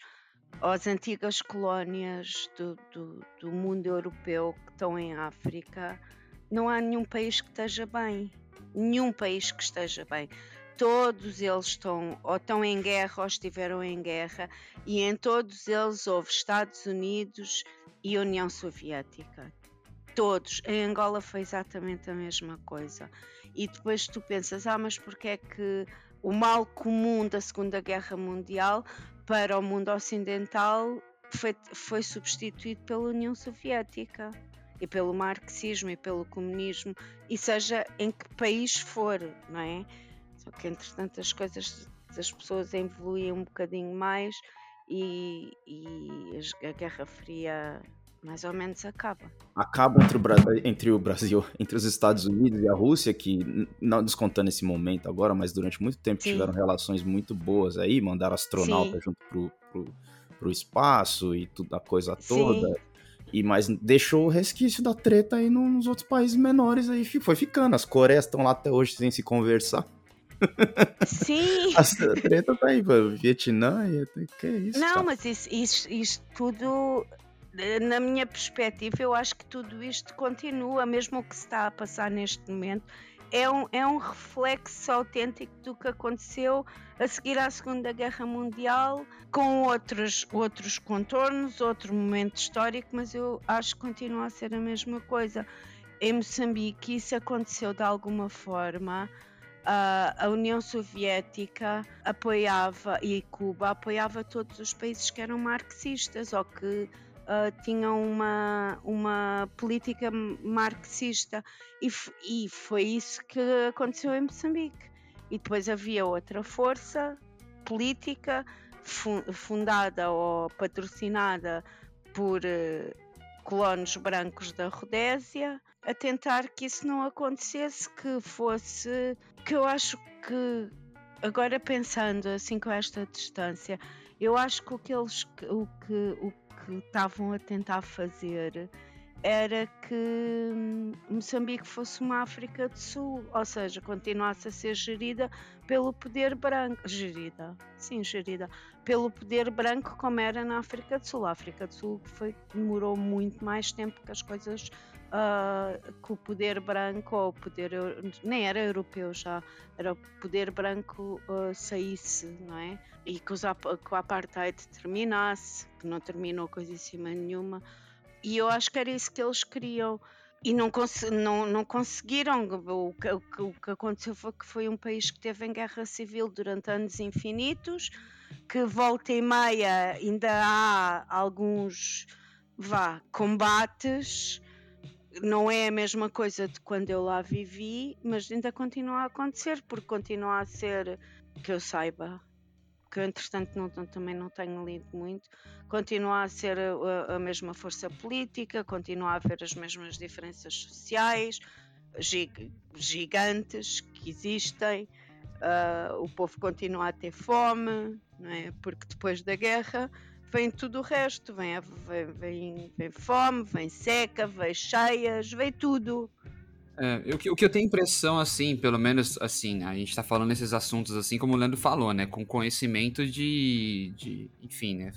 as antigas colónias do, do, do mundo europeu que estão em África, não há nenhum país que esteja bem. Nenhum país que esteja bem todos eles estão ou estão em guerra ou estiveram em guerra, e em todos eles houve Estados Unidos e União Soviética. Todos. Em Angola foi exatamente a mesma coisa. E depois tu pensas, ah, mas porque é que o mal comum da Segunda Guerra Mundial para o mundo ocidental foi, foi substituído pela União Soviética? e pelo marxismo e pelo comunismo, e seja em que país for, não é? Só que entretanto as coisas das pessoas evoluem um bocadinho mais e, e a Guerra Fria mais ou menos acaba. Acaba entre o, entre o, Brasil, entre os Estados Unidos e a Rússia, que não descontando esse momento agora, mas durante muito tempo Sim. tiveram relações muito boas aí, mandaram astronauta Sim. junto pro, pro, pro, espaço e tudo a coisa toda. Sim. E mas deixou o resquício da treta aí nos outros países menores aí, foi ficando. As Coreias estão lá até hoje sem se conversar. Sim. A treta tá aí, mano. Vietnã, que é isso? Não, mas isso, isso, isso tudo, na minha perspectiva, eu acho que tudo isto continua, mesmo o que se está a passar neste momento. É um, é um reflexo autêntico do que aconteceu a seguir à Segunda Guerra Mundial, com outros, outros contornos, outro momento histórico, mas eu acho que continua a ser a mesma coisa. Em Moçambique, isso aconteceu de alguma forma a União Soviética apoiava e Cuba apoiava todos os países que eram marxistas ou que uh, tinham uma, uma política marxista e, e foi isso que aconteceu em Moçambique. E depois havia outra força política fundada ou patrocinada por uh, colonos brancos da Rodésia a tentar que isso não acontecesse, que fosse. Que eu acho que, agora pensando assim com esta distância, eu acho que o que eles. o que, o que estavam a tentar fazer era que Moçambique fosse uma África do Sul, ou seja, continuasse a ser gerida pelo poder branco, gerida, sim, gerida pelo poder branco como era na África do Sul. A África do Sul foi, demorou muito mais tempo que as coisas uh, que o poder branco, ou o poder nem era europeu já, era o poder branco uh, saísse, não é? E que, os, que o apartheid terminasse, que não terminou coisíssima nenhuma. E eu acho que era isso que eles queriam e não, não, não conseguiram. O que, o que, aconteceu foi que foi um país que teve em guerra civil durante anos infinitos, que volta e meia ainda há alguns vá, combates não é a mesma coisa de quando eu lá vivi, mas ainda continua a acontecer, porque continua a ser, que eu saiba, que eu entretanto não, também não tenho lido muito, continua a ser a, a, mesma força política, continua a haver as mesmas diferenças sociais gig, gigantes que existem, uh, o povo continua a ter fome, não é? porque depois da guerra vem tudo o resto, vem, vem, vem, vem fome, vem seca, vem cheias, vem tudo. É, eu, o que eu tenho impressão, assim, pelo menos, assim, a gente tá falando esses assuntos, assim, como o Leandro falou, né, com conhecimento de, de enfim, né,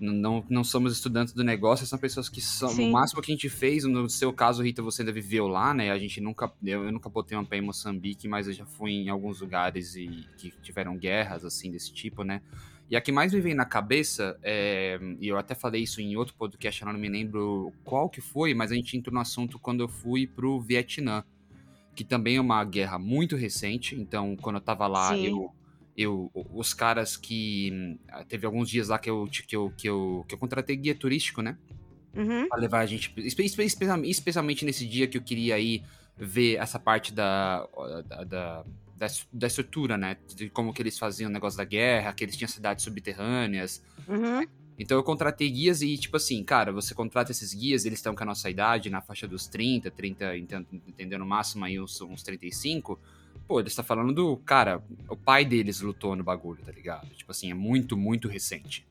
não, não somos estudantes do negócio, são pessoas que são, Sim. o máximo que a gente fez, no seu caso, Rita, você ainda viveu lá, né, a gente nunca, eu, eu nunca botei uma pé em Moçambique, mas eu já fui em alguns lugares e que tiveram guerras, assim, desse tipo, né, e a que mais me vem na cabeça, é, e eu até falei isso em outro podcast, eu não me lembro qual que foi, mas a gente entrou no assunto quando eu fui pro Vietnã, que também é uma guerra muito recente. Então, quando eu tava lá, eu, eu, os caras que. Teve alguns dias lá que eu, que eu, que eu, que eu contratei guia turístico, né? Uhum. Pra levar a gente. Especialmente nesse dia que eu queria ir ver essa parte da, da, da da, da estrutura, né? De como que eles faziam o negócio da guerra, que eles tinham cidades subterrâneas. Uhum. Então eu contratei guias e, tipo assim, cara, você contrata esses guias, eles estão com a nossa idade, na faixa dos 30, 30, entendendo no máximo aí uns, uns 35. pô, ele está falando do. Cara, o pai deles lutou no bagulho, tá ligado? Tipo assim, é muito, muito recente.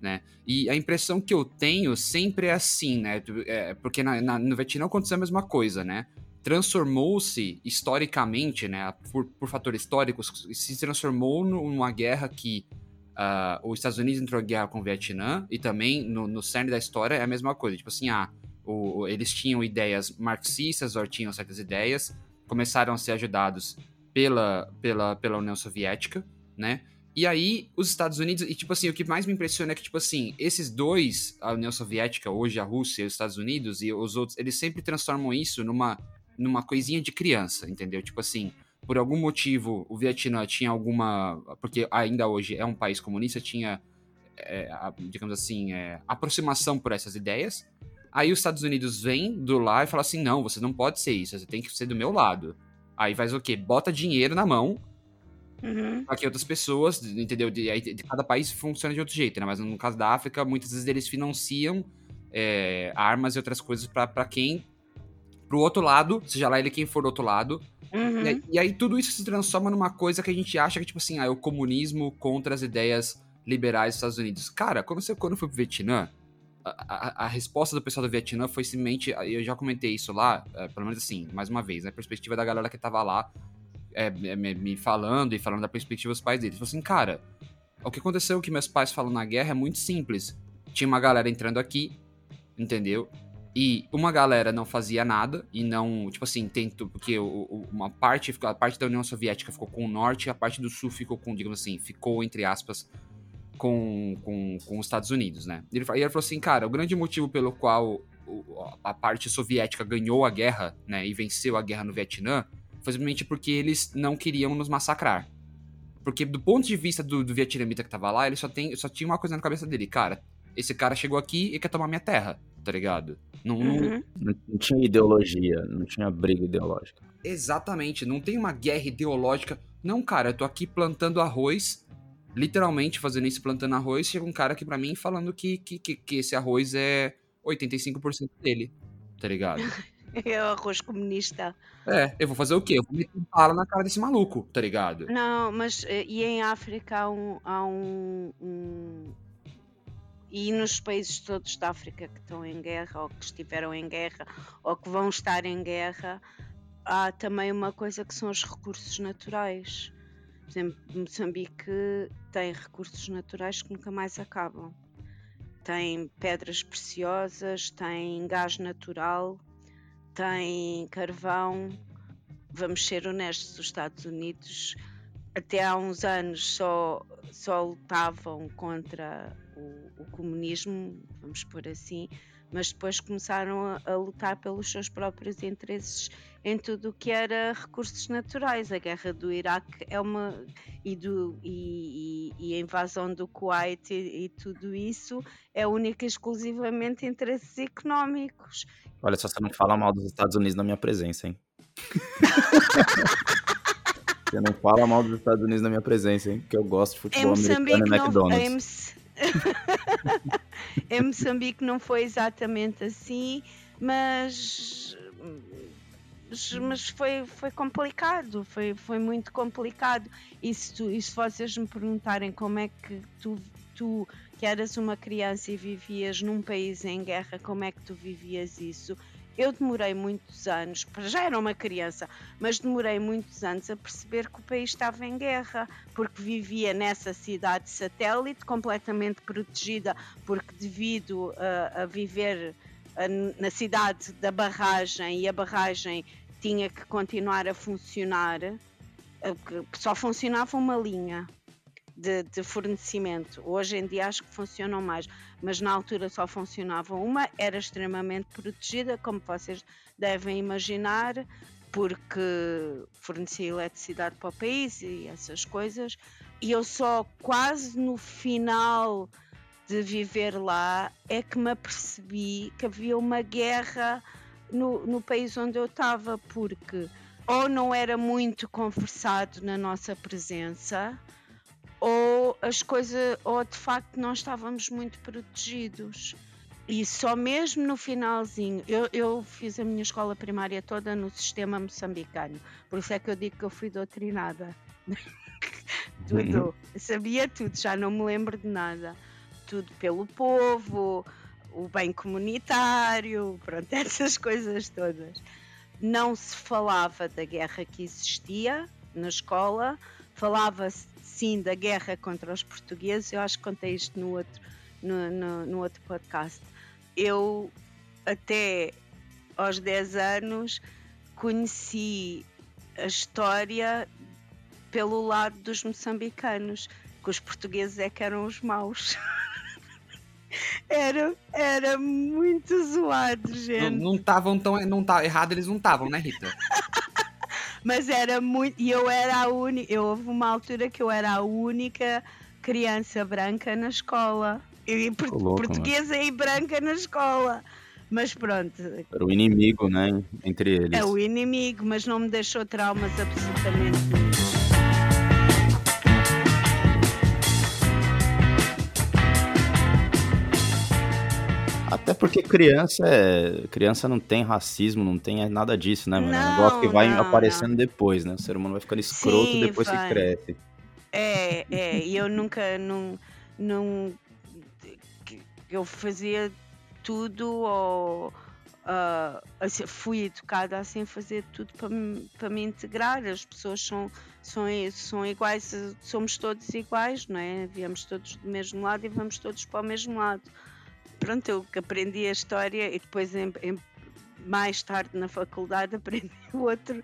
Né? E a impressão que eu tenho sempre é assim, né? É, porque na, na, no Vietnã aconteceu a mesma coisa, né? Transformou-se historicamente, né? Por, por fatores históricos, se transformou numa guerra que uh, os Estados Unidos entrou em guerra com o Vietnã e também no, no cerne da história é a mesma coisa. Tipo assim, ah, o, eles tinham ideias marxistas ou tinham certas ideias, começaram a ser ajudados pela, pela, pela União Soviética, né? E aí, os Estados Unidos, e tipo assim, o que mais me impressiona é que, tipo assim, esses dois, a União Soviética, hoje a Rússia e os Estados Unidos, e os outros, eles sempre transformam isso numa, numa coisinha de criança, entendeu? Tipo assim, por algum motivo, o Vietnã tinha alguma. Porque ainda hoje é um país comunista, tinha, é, digamos assim, é, aproximação por essas ideias. Aí os Estados Unidos vêm do lá e fala assim: não, você não pode ser isso, você tem que ser do meu lado. Aí faz o quê? Bota dinheiro na mão Uhum. Aqui outras pessoas, entendeu? De, de, de, cada país funciona de outro jeito, né? Mas no caso da África, muitas vezes eles financiam é, armas e outras coisas para quem. Pro outro lado, seja lá ele quem for do outro lado. Uhum. E, e, aí tudo isso se transforma numa coisa que a gente acha que, tipo assim, ah, é o comunismo contra as ideias liberais dos Estados Unidos. Cara, quando, você, quando eu fui pro Vietnã, a, a, a, resposta do pessoal do Vietnã foi simplesmente. Eu já comentei isso lá, é, pelo menos assim, mais uma vez, a perspectiva da galera que tava lá é, é, me falando e falando da perspectiva dos pais deles. Falou assim, cara, o que aconteceu que meus pais falam na guerra é muito simples. Tinha uma galera entrando aqui, entendeu? E uma galera não fazia nada e não, tipo assim, tento, porque uma parte, a parte da União Soviética ficou com o norte a parte do sul ficou com, digamos assim, ficou entre aspas com, com, com os Estados Unidos, né? E ele, e ele falou assim, cara, o grande motivo pelo qual a parte soviética ganhou a guerra, né, e venceu a guerra no Vietnã foi simplesmente porque eles não queriam nos massacrar. Porque do ponto de vista do, do vietnamita que tava lá, ele só, tem, só tinha uma coisa na cabeça dele. Cara, esse cara chegou aqui e quer tomar minha terra, tá ligado? Não, uhum. não... não tinha ideologia, não tinha briga ideológica. Exatamente, não tem uma guerra ideológica. Não, cara, eu tô aqui plantando arroz, literalmente fazendo isso, plantando arroz. Chega um cara aqui para mim falando que, que, que, que esse arroz é 85% dele, tá ligado? É o arroz comunista. É, eu vou fazer o quê? Eu vou meter um bala na cara desse maluco, tá ligado? Não, mas eh, e em África há um, há um, um e nos países todos da África que estão em guerra, ou que estiveram em guerra, ou que vão estar em guerra, há também uma coisa que são os recursos naturais. Por exemplo, Moçambique tem recursos naturais que nunca mais acabam. Tem pedras preciosas, tem gás natural, tem carvão. Vamos ser honestos, os Estados Unidos até há uns anos só, só lutavam contra o, o comunismo, vamos pôr assim, mas depois começaram a, a, lutar pelos seus próprios interesses em tudo o que era recursos naturais. A guerra do Iraque é uma e, do, e, e, e a invasão do Kuwait e, e, tudo isso é única e exclusivamente interesses económicos. Olha só, você não fala mal dos Estados Unidos na minha presença, hein? você não fala mal dos Estados Unidos na minha presença, hein? Que eu gosto de futebol americano e McDonald's. Em... Moçambique não foi exatamente assim, mas mas foi, foi complicado, foi, foi muito complicado. E se, tu, e se vocês me perguntarem como é que tu, tu que eras uma criança e vivias num país em guerra, como é que tu vivias isso? Eu demorei muitos anos, já era uma criança, mas demorei muitos anos a perceber que o país estava em guerra, porque vivia nessa cidade satélite, completamente protegida, porque devido a, a viver na cidade da barragem e a barragem tinha que continuar a funcionar, só funcionava uma linha de, de, fornecimento. Hoje em dia acho que funcionam mais, mas na altura só funcionava uma, era extremamente protegida, como vocês devem imaginar, porque fornecia eletricidade para o país e essas coisas. E eu só quase no final de viver lá é que me apercebi que havia uma guerra no, no país onde eu estava, porque ou não era muito conversado na nossa presença, ou as coisas, ou de facto não estávamos muito protegidos. E só mesmo no finalzinho, eu, eu fiz a minha escola primária toda no sistema moçambicano, por isso é que eu digo que eu fui doutrinada. tudo, uhum. sabia tudo, já não me lembro de nada. Tudo pelo povo, o bem comunitário, pronto, essas coisas todas. Não se falava da guerra que existia na escola, falava-se sim da guerra contra os portugueses, eu acho que contei isto no outro, no, no, no outro podcast eu até aos 10 anos conheci a história pelo lado dos moçambicanos, que os portugueses é que eram os maus. era, era muito zoado, gente. Não estavam tão. Não tá, errado, eles não estavam, né, Rita? Mas era muito. E eu era a única. Eu houve uma altura que eu era a única criança branca na escola. E louco, portuguesa mano. e branca na escola. Mas pronto. Era o inimigo, né? Entre eles. É o inimigo, mas não me deixou traumas absolutamente nenhum. Porque criança é... criança não tem racismo, não tem nada disso, né, mano? Não, é um negócio que vai não, aparecendo não. depois, né? O ser humano vai ficando escroto Sim, depois vai. que cresce. É, é, e eu nunca não, não eu fazia tudo ou uh, assim, fui educada assim fazer tudo para me, para me integrar. As pessoas são, são, são iguais, somos todos iguais, não é? Viemos todos do mesmo lado e vamos todos para o mesmo lado. Pronto, eu aprendi a história e depois em, em, mais tarde na faculdade aprendi o outro,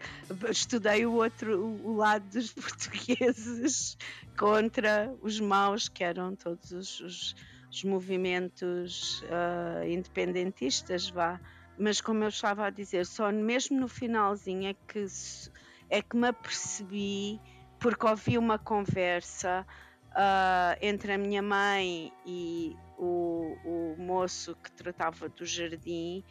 estudei o outro o lado dos portugueses contra os maus que eram todos os, os os movimentos uh, independentistas, vá. Mas como eu estava a dizer, só mesmo no finalzinho é que, é que me apercebi, porque ouvi uma conversa uh, entre a minha mãe e o, o moço que tratava do jardim,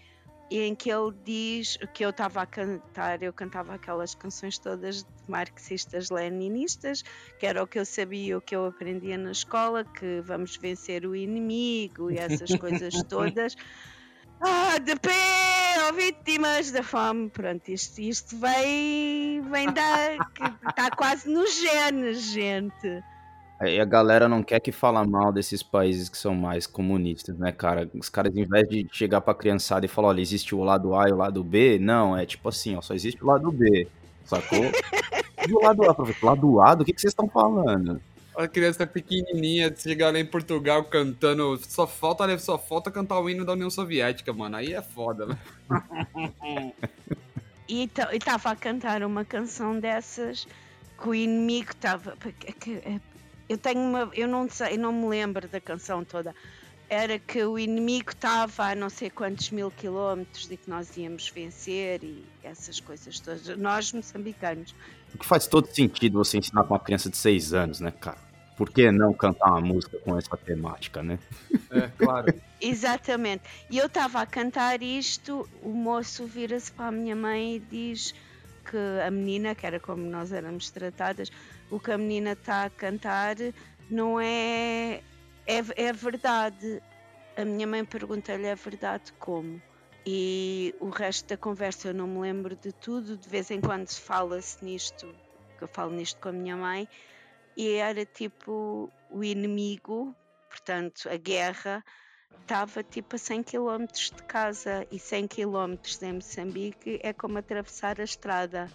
em que ele diz que eu estava a cantar, eu cantava aquelas canções todas marxistas leninistas, que era o que eu sabia, o que eu aprendia na escola, que vamos vencer o inimigo e essas coisas todas. Ah, de pé, oh, vítimas da fome. Pronto, isto, isto vem, vem dar. Está quase nos genes, gente. E a galera não quer que fala mal desses países que são mais comunistas, né, cara? Os caras, em vez de chegar pra criançada e falar, olha, existe o lado A e o lado B, não, é tipo assim, ó, só existe o lado B, sacou? e o lado A, professor? O lado A, do que, que vocês estão falando? A criança pequenininha, chegar lá em Portugal cantando, só falta, só falta cantar o hino da União Soviética, mano, aí é foda, né? e estava a cantar uma canção dessas que o inimigo estava. Eu tenho uma. Eu não sei, eu não me lembro da canção toda. Era que o inimigo estava a não sei quantos mil quilómetros e que nós íamos vencer e essas coisas todas. Nós, moçambicanos. O que faz todo sentido você ensinar com uma criança de 6 anos, né, cara? Por que não cantar uma música com essa temática, né? É, claro. Exatamente. E eu estava a cantar isto, o moço vira-se para a minha mãe e diz que a menina, que era como nós éramos tratadas, o que a menina está a cantar não é, é. É verdade. A minha mãe pergunta-lhe a verdade como. E o resto da conversa eu não me lembro de tudo. De vez em quando fala-se nisto, que eu falo nisto com a minha mãe, e era tipo o inimigo, portanto, a guerra, estava tipo a 100 km de casa e 100 km em Moçambique é como atravessar a estrada,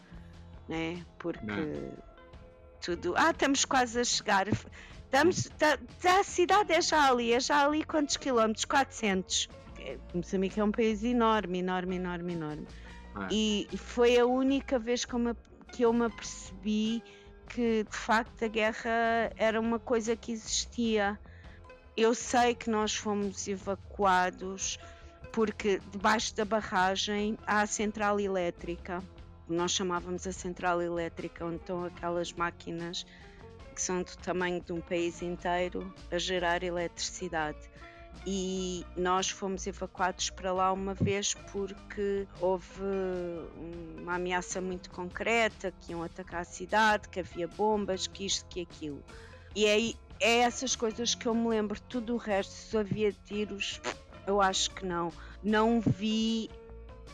né? Porque não tudo. Ah, estamos quase a chegar. Estamos, tá, tá, a cidade é já ali, é já ali quantos quilómetros? 400. É, Moçambique é um país enorme, enorme, enorme, enorme. Ah. E foi a única vez que eu, me, que eu me apercebi que de facto a guerra era uma coisa que existia. Eu sei que nós fomos evacuados porque debaixo da barragem há a central elétrica nós chamávamos a central elétrica, onde estão aquelas máquinas que são do tamanho de um país inteiro a gerar eletricidade. E nós fomos evacuados para lá uma vez porque houve uma ameaça muito concreta, que iam atacar a cidade, que havia bombas, que isto, que aquilo. E aí é essas coisas que eu me lembro, tudo o resto, se havia tiros, eu acho que não. Não vi.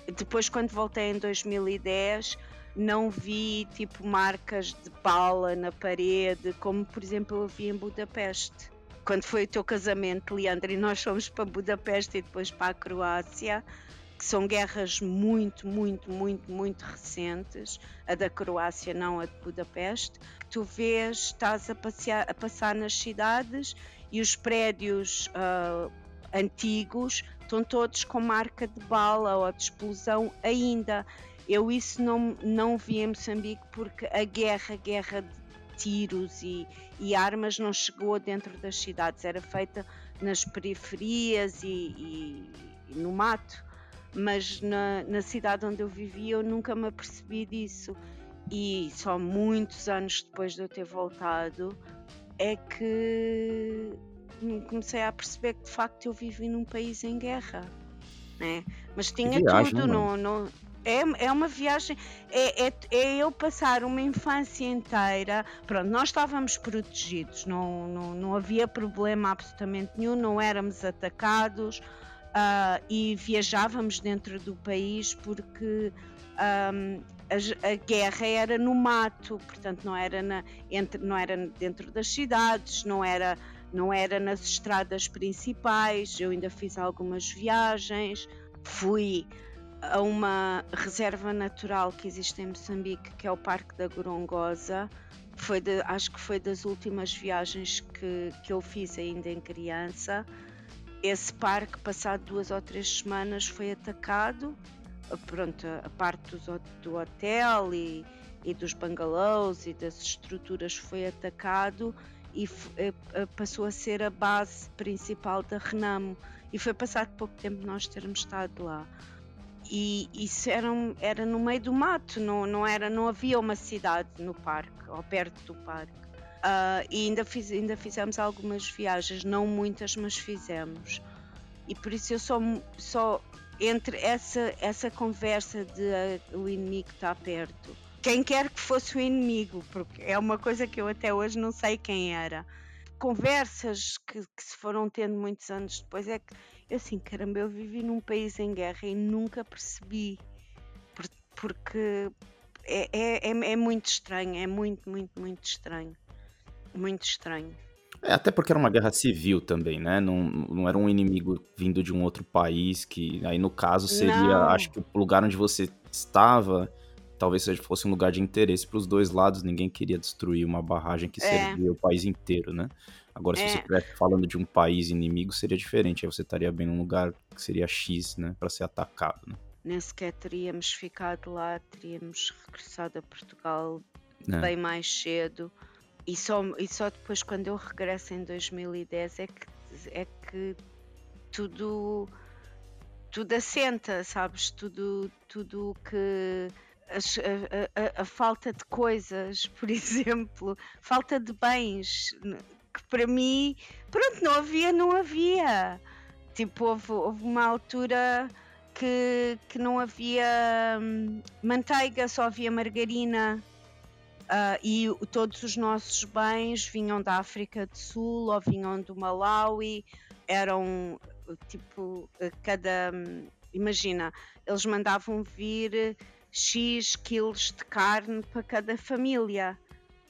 Depois, quando voltei em 2010, não vi tipo marcas de bala na parede, como por exemplo eu vi em Budapeste. Quando foi o teu casamento, Leandro, e nós fomos para Budapeste e depois para a Croácia, que são guerras muito, muito, muito, muito recentes. A da Croácia, não a de Budapeste. Tu vês, estás a, passear, a passar nas cidades e os prédios uh, antigos estão todos com marca de bala ou de explosão ainda. Eu isso não, não vi em Moçambique porque a guerra, a guerra de tiros e, e armas não chegou dentro das cidades, era feita nas periferias e, e, e no mato. Mas na, na cidade onde eu vivia eu nunca me apercebi disso. E só muitos anos depois de eu ter voltado é que comecei a perceber que de facto eu vivi num país em guerra. Né? Mas tinha viagem, tudo, não, não, é, é uma viagem, é, é, é, eu passar uma infância inteira. Pronto, nós estávamos protegidos, não, não, não havia problema absolutamente nenhum, não éramos atacados uh, e viajávamos dentro do país porque um, a, a, guerra era no mato, portanto não era, na, entre, não era dentro das cidades, não era, não era nas estradas principais. Eu ainda fiz algumas viagens, fui a uma reserva natural que existe em Moçambique, que é o Parque da Gorongosa. Foi de, acho que foi das últimas viagens que, que eu fiz ainda em criança. Esse parque, passado duas ou três semanas, foi atacado. Pronto, a parte do, do hotel e, e dos bungalows e das estruturas foi atacado e eh, eh, passou a ser a base principal da Renamo. E foi passado pouco tempo nós termos estado lá e isso era, era no meio do mato, não, não, era, não havia uma cidade no parque, ou perto do parque. Uh, e ainda, fiz, ainda fizemos algumas viagens, não muitas, mas fizemos. E por isso eu só, só entre essa, essa conversa de uh, o inimigo está perto, quem quer que fosse o inimigo, porque é uma coisa que eu até hoje não sei quem era. Conversas que, que se foram tendo muitos anos depois é que eu assim, caramba, eu vivi num país em guerra e nunca percebi. Porque é, é, é, é muito estranho, é muito, muito, muito estranho. Muito estranho. É, até porque era uma guerra civil também, né? Não, não era um inimigo vindo de um outro país, que aí no caso seria, não. acho que o lugar onde você estava talvez fosse um lugar de interesse para os dois lados, ninguém queria destruir uma barragem que é. servia o país inteiro, né? Agora, se é. você estivesse falando de um país inimigo, seria diferente. Aí você estaria bem num lugar que seria X, né? Para ser atacado, né? Nem sequer teríamos ficado lá, teríamos regressado a Portugal é. bem mais cedo. E só, e só depois, quando eu regresso em 2010, é que, é que tudo, tudo assenta, sabes? Tudo, tudo que. A, a, a, falta de coisas, por exemplo, falta de bens que para mim, pronto, não havia, não havia. Tipo, houve, houve uma altura que, que não havia hum, manteiga, só havia margarina. Uh, e todos os nossos bens vinham da África do Sul ou vinham do Malawi, eram tipo, cada. Hum, imagina, eles mandavam vir X quilos de carne para cada família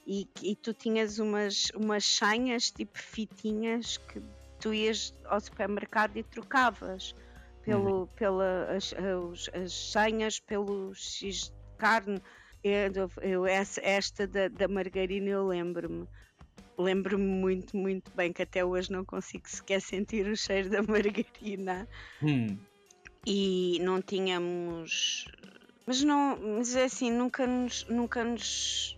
e, e tu tinhas umas, umas senhas, tipo fitinhas, que tu ias ao supermercado e trocavas pelo, uhum. pela, as, as, as senhas pelo X de carne. Eu, eu, esta da, da margarina eu lembro-me. Lembro-me muito, muito bem que até hoje não consigo sequer sentir o cheiro da margarina. Hum. E não tínhamos. Mas não, mas é assim, nunca nos, nunca nos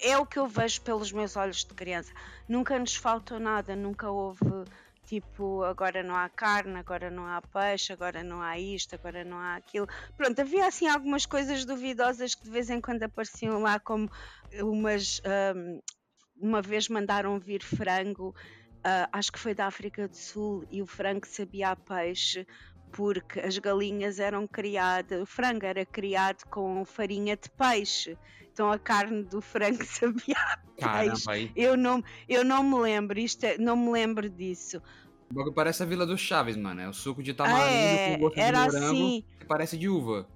é o que eu vejo pelos meus olhos de criança. Nunca nos faltou nada, nunca houve tipo agora não há carne, agora não há peixe, agora não há isto, agora não há aquilo. Pronto, havia assim algumas coisas duvidosas que de vez em quando apareciam lá, como umas. Um, uma vez mandaram vir frango, uh, acho que foi da África do Sul, e o frango sabia a peixe porque as galinhas eram criadas, o frango era criado com farinha de peixe. Então a carne do frango sabia a peixe. Eu não, eu não me lembro, isto é, não me lembro disso. Parece a Vila do Chaves, mano. É o suco de tamarindo É, com gosto era de morango assim. que parece de uva.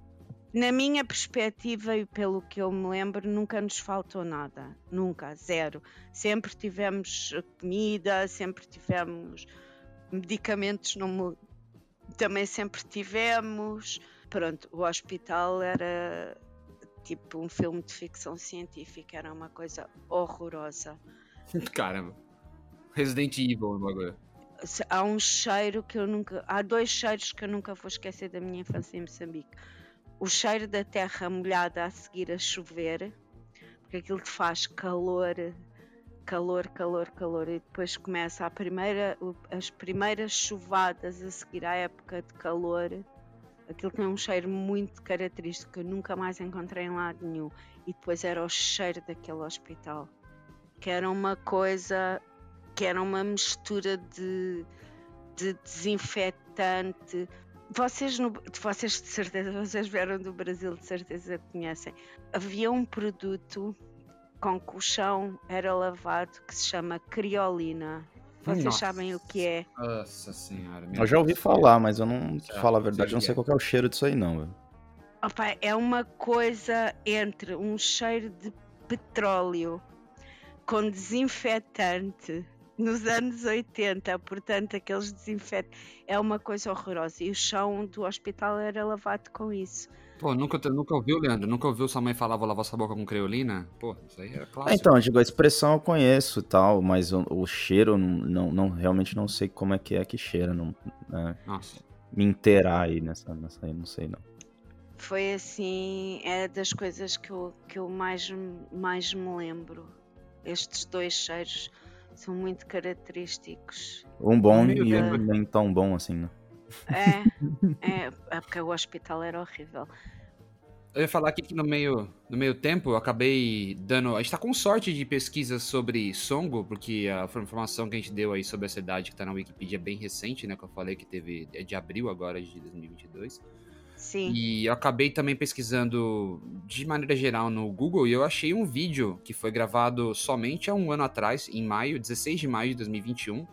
Na minha perspectiva e pelo que eu me lembro, nunca nos faltou nada. Nunca, zero. Sempre tivemos comida, sempre tivemos medicamentos, não me- também sempre tivemos. Pronto, o hospital era tipo um filme de ficção científica, era uma coisa horrorosa. Caramba. Resident Evil. Se- Há um cheiro que eu nunca. Há dois cheiros que eu nunca vou esquecer da minha infância em Moçambique. O cheiro da terra molhada a seguir a chover, porque aquilo te faz calor, calor, calor, calor, e depois começa a primeira, as primeiras chuvadas a seguir à época de calor. Aquilo tem um cheiro muito característico que eu nunca mais encontrei em lado nenhum. E depois era o cheiro daquele hospital, que era uma coisa que era uma mistura de, de desinfetante. Vocês, no, vocês de certeza, vocês vieram do Brasil, de certeza que conhecem. Havia um produto com que o chão era lavado que se chama criolina. Vocês Nossa. sabem o que é? Nossa senhora. Eu já ouvi falar, mas eu não, Já, falar a verdade, não sei qual é o cheiro disso aí, não, velho. Opa, é uma coisa entre um cheiro de petróleo com desinfetante nos anos 80, portanto, aqueles desinfetantes é uma coisa horrorosa. E o chão do hospital era lavado com isso. Pô, nunca, nunca ouviu, Leandro? Nunca ouviu sua mãe falar, vou lavar sua boca com creolina? Pô, isso aí era É, clássico. então, eu digo, a expressão eu conheço e tal, mas o, o cheiro, não, não, não- realmente não sei como é que é que cheira, não, né, Nossa. me inteirar aí nessa, nessa aí, não sei não. Foi assim, é das coisas que eu, que eu mais, mais me lembro. Estes dois cheiros são muito característicos. Um bom e um nem tão bom assim, né? É, é, é porque o hospital era horrível. Eu ia falar aqui que no meio, no meio tempo eu acabei dando. A gente tá com sorte de pesquisas sobre Songo, porque a informação que a gente deu aí sobre a cidade que tá na Wikipedia é bem recente, né? Que eu falei que teve. É de abril agora de 2022. Sim. E eu acabei também pesquisando de maneira geral no Google e eu achei um vídeo que foi gravado somente há um ano atrás, em maio, 16 de maio de 2021,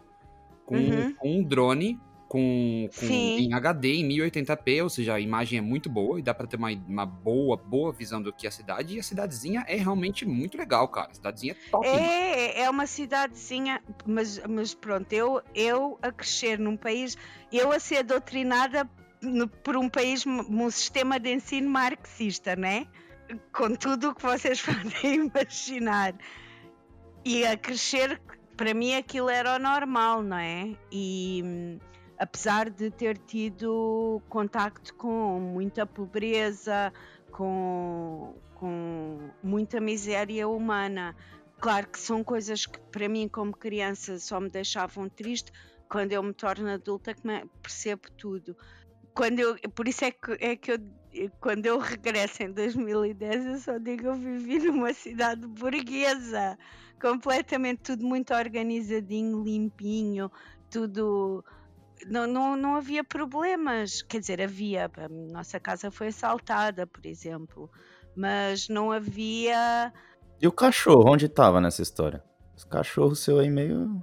com, Uhum. com um drone com, com- em HD, em 1080p, ou seja, a imagem é muito boa e dá pra ter uma, uma boa, boa visão do que é a cidade. E a cidadezinha é realmente muito legal, cara. A cidadezinha é top. mano. É, é uma cidadezinha, mas, mas pronto, eu, eu a crescer num país, eu a ser doutrinada no- por um país, um sistema de ensino marxista, né? Com tudo o que vocês podem imaginar. E a crescer, para mim aquilo era o normal, não é? E hum, apesar de ter tido contacto com muita pobreza, com, com muita miséria humana, Claro que são coisas que para mim, como criança, só me deixavam triste. Quando eu me torno adulta, percebo tudo. Quando eu, por isso é que, é que eu, quando eu regresso em 2010, eu só digo eu vivi numa cidade burguesa, completamente tudo muito organizadinho, limpinho, tudo. Não, não, não havia problemas. Quer dizer, havia. A nossa casa foi assaltada, por exemplo. Mas não havia. E o cachorro, onde tava nessa história? Esse cachorro seu aí meio O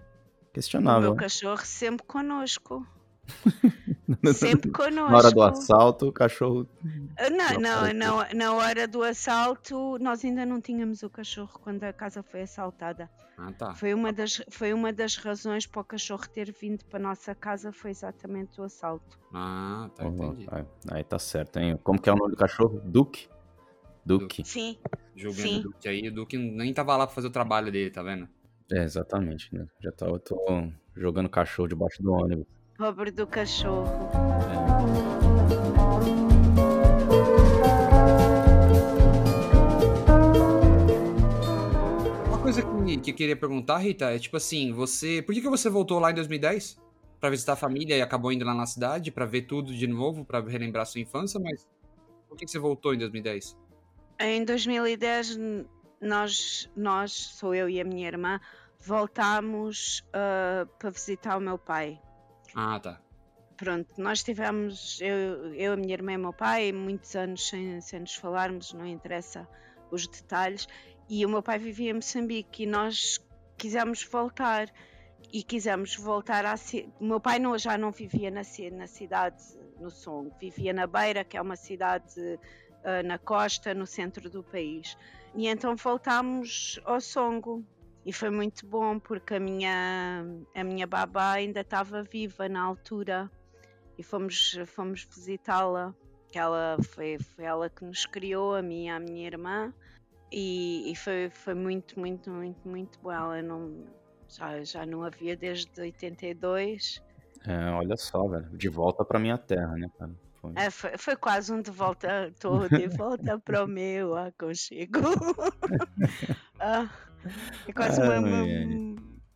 questionável. meu cachorro sempre conosco. Sempre conosco. Na hora do assalto, o cachorro. Ah, Não, não, não, na hora do assalto, nós ainda não tínhamos o cachorro quando a casa foi assaltada. Ah, tá. Foi uma das, foi uma das razões para o cachorro ter vindo para a nossa casa, foi exatamente o assalto. Ah, tá, Uhum, entendi. aí, aí tá certo, hein? Como que é o nome do cachorro? Duque? Duque. Sim, Julgando Sim. o Duque aí, o Duque nem tava lá pra fazer o trabalho dele, tá vendo? É, exatamente, né? Já tá, eu tô jogando cachorro debaixo do ônibus. Pobre do cachorro. Uma coisa que, que eu queria perguntar, Rita, é tipo assim, você. Por que, que você voltou lá em 2010? Pra visitar a família e acabou indo lá na cidade, pra ver tudo de novo, pra relembrar sua infância, mas. Por que, que você voltou em 2010? Em 2010, n- nós, nós, sou eu e a minha irmã, voltámos ah, para visitar o meu pai. Ah, tá. Pronto, nós tivemos, eu, eu, a minha irmã e o meu pai, muitos anos sem, sem nos falarmos, não interessa os detalhes, e o meu pai vivia em Moçambique e nós quisemos voltar. e quisemos voltar a. O meu pai não, já não vivia na, na cidade, no Songo, vivia na Beira, que é uma cidade uh, na costa, no centro do país. E então voltámos ao Songo. E foi muito bom porque a minha, a minha babá ainda estava viva na altura e fomos, fomos visitá-la. Ela foi, foi ela que nos criou, a mim e a minha irmã, e, e, foi, foi muito, muito, muito, muito bom. Ela não, já, já não havia desde 82. É, olha só, velho, de volta para minha terra, né, cara? Foi. É, foi, foi, quase um de volta, estou de volta para o meu aconchego. ah, é quase uma, uma,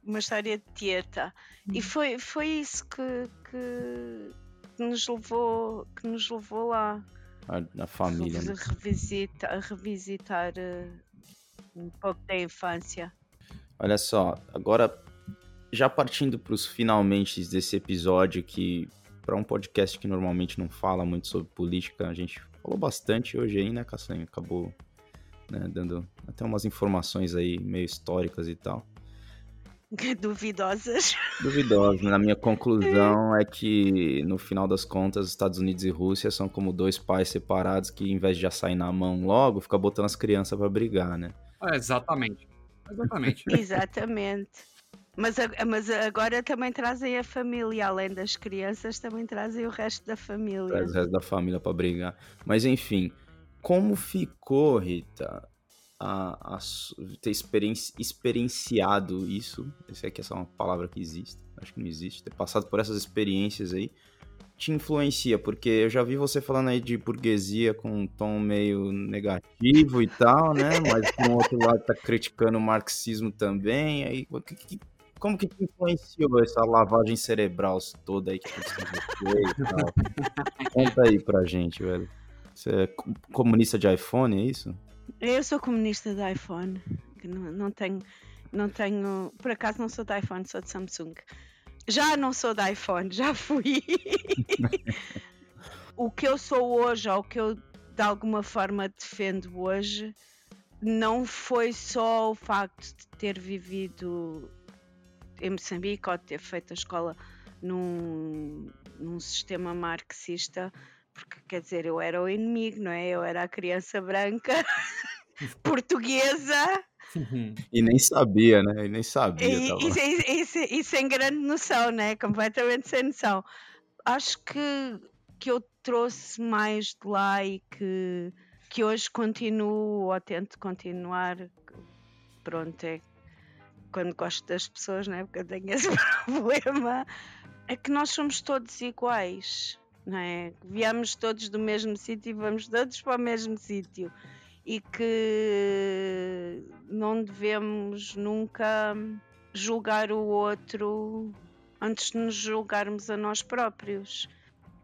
uma, história de tieta. E hum. foi, foi isso que, que, que nos levou, que nos levou lá. A, a família. Né? Revisita, a revisitar uh, um pouco da infância. Olha só, agora já partindo para os finalmente desse episódio que para um podcast que normalmente não fala muito sobre política, a gente falou bastante hoje aí, né, Castanho? Acabou né, dando até umas informações aí meio históricas e tal. Duvidosas. Duvidosas. Na minha conclusão é que, no final das contas, Estados Unidos e Rússia são como dois pais separados que, em vez de já sair na mão logo, fica botando as crianças para brigar, né? É, exatamente. Exatamente. exatamente. Mas, mas agora também trazem a família, além das crianças, também trazem o resto da família. Traz o resto da família para brigar. Mas enfim, como ficou, Rita, a, a ter experienci, experienciado isso, é essa é uma palavra que existe, acho que não existe, ter passado por essas experiências aí, te influencia? Porque eu já vi você falando aí de burguesia com um tom meio negativo e tal, né? Mas por outro lado tá criticando o marxismo também. Aí, como que te influenciou essa lavagem cerebral toda aí que você fez e tal? Conta aí pra gente, velho. Você é comunista de iPhone, é isso? Eu sou comunista de iPhone. Não, não, tenho, não tenho. Por acaso não sou de iPhone, sou de Samsung. Já não sou de iPhone, já fui. o que eu sou hoje, ou o que eu de alguma forma defendo hoje, não foi só o facto de ter vivido em Moçambique ou de ter feito a escola num, num sistema marxista, porque quer dizer, eu era o inimigo, não é? Eu era a criança branca portuguesa. E nem sabia, né? E nem sabia. E, e, e, e, sem grande noção, né? Completamente sem noção. Acho que, que eu trouxe mais de lá e que, que hoje continuo ou tento continuar. Pronto, é quando gosto das pessoas, né? Porque eu tenho esse problema. É que nós somos todos iguais não é? Viemos todos do mesmo sítio e vamos todos para o mesmo sítio. E que não devemos nunca julgar o outro antes de nos julgarmos a nós próprios.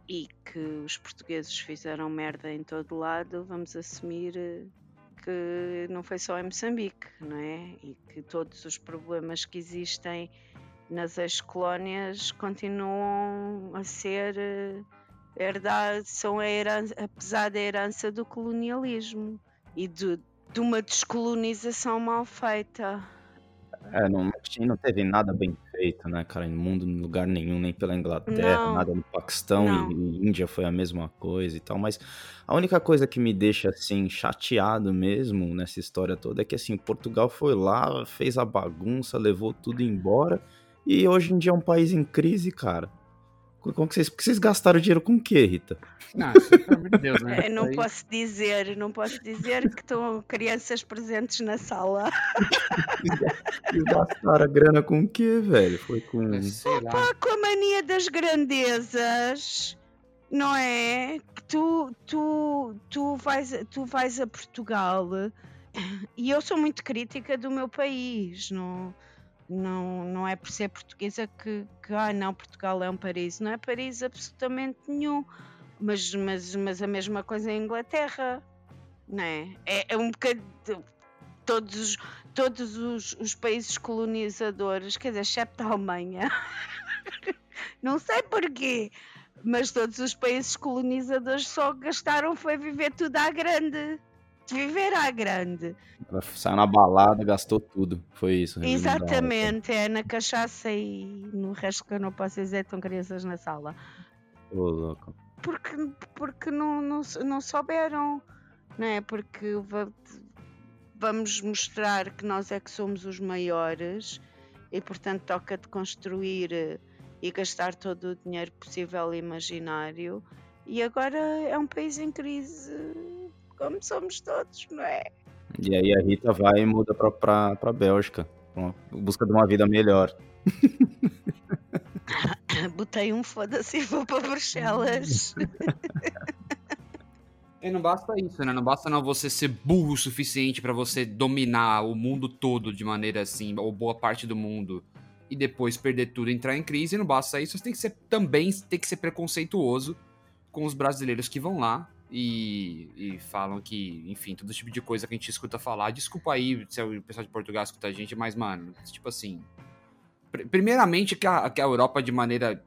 E que os portugueses fizeram merda em todo lado, vamos assumir que não foi só em Moçambique, não é? E que todos os problemas que existem nas ex-colónias continuam a ser herdade, são a herança, apesar da herança do colonialismo e de, de uma descolonização mal feita. É, não, não teve nada bem feito, né, cara, no mundo, em lugar nenhum, nem pela Inglaterra, não, nada no Paquistão e, e, Índia foi a mesma coisa e tal, mas a única coisa que me deixa, assim, chateado mesmo nessa história toda é que, assim, Portugal foi lá, fez a bagunça, levou tudo embora e hoje em dia é um país em crise, cara. Como que vocês, porque vocês gastaram dinheiro com o quê, Rita? Não, pelo amor de Deus, né? Eu não Aí... posso dizer, não posso dizer que estão crianças presentes na sala. Vocês gastaram a grana com o quê, velho? Foi com. Opa, com a mania das grandezas, não é? Que tu, tu, tu, vais, tu vais a Portugal e eu sou muito crítica do meu país, não não, não é por ser portuguesa que, que ah, não, Portugal é um paraíso. Não é paraíso absolutamente nenhum. Mas, mas, mas a mesma coisa em Inglaterra, não é? É, é um bocado. Todos, os, todos os, os países colonizadores, quer dizer, excepto a Alemanha, não sei porquê, mas todos os países colonizadores só gastaram foi viver tudo à grande de viver à grande. Ela saiu na balada, gastou tudo. Foi isso. Exatamente, é na cachaça e no resto que eu não posso dizer, estão crianças na sala. Ô, louco. Porque, porque não, não, não souberam, não é? Porque va- vamos mostrar que nós é que somos os maiores e, portanto, toca de construir eh, e gastar todo o dinheiro possível e imaginário. E agora é um país em crise, como somos todos, não é? E aí a Rita vai e muda pra, pra, pra Bélgica. Em busca de uma vida melhor. Botei um foda-se e vou para Bruxelas. E não basta isso, né? Não basta não você ser burro o suficiente pra você dominar o mundo todo de maneira assim, ou boa parte do mundo, e depois perder tudo e entrar em crise. Não basta isso, você tem que ser também tem que ser preconceituoso com os brasileiros que vão lá e, e falam que, enfim, todo tipo de coisa que a gente escuta falar. Desculpa aí se o pessoal de Portugal escuta a gente, mas, mano, tipo assim. pr- Primeiramente, que a, que a Europa, de maneira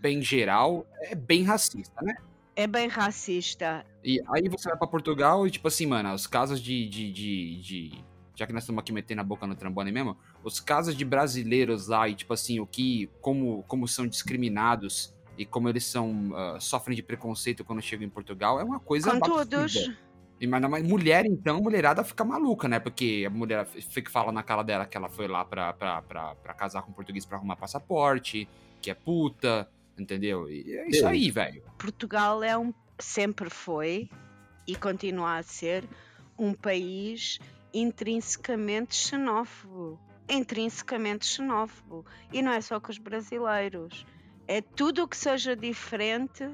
bem geral, é bem racista, né? É bem racista. E aí você vai pra Portugal e, tipo assim, mano, os casos de. de, de, de- já que nós estamos aqui metendo a boca no trambone mesmo, os casos de brasileiros lá e, tipo assim, o que. como, como são discriminados e como eles são. ah, sofrem de preconceito quando chegam em Portugal é uma coisa. Com todos. E mas, mas mulher, então, mulherada fica maluca, né? Porque a mulher fica fala na cara dela que ela foi lá pra, pra, pra, pra casar com um português pra arrumar passaporte, que é puta, entendeu? E é isso aí, velho. Portugal é um, sempre foi e continua a ser um país intrinsecamente xenófobo. Intrinsecamente xenófobo. E não é só com os brasileiros. É tudo que seja diferente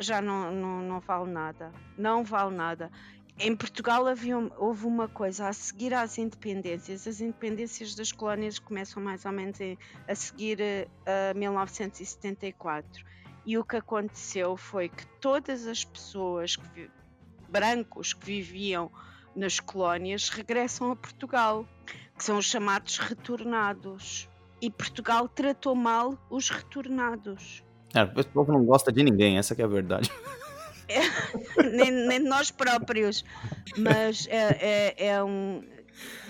já não, não, não vale nada. Não vale nada. Em Portugal havia, houve uma coisa a seguir às independências. As independências das colónias começam mais ou menos a seguir eh, a 1974. E o que aconteceu foi que todas as pessoas que brancos que viviam nas colónias regressam a Portugal, que são os chamados retornados. E Portugal tratou mal os retornados. É, o povo não gosta de ninguém, essa que é a verdade. nem, nem de nós próprios. Mas é, é- é um.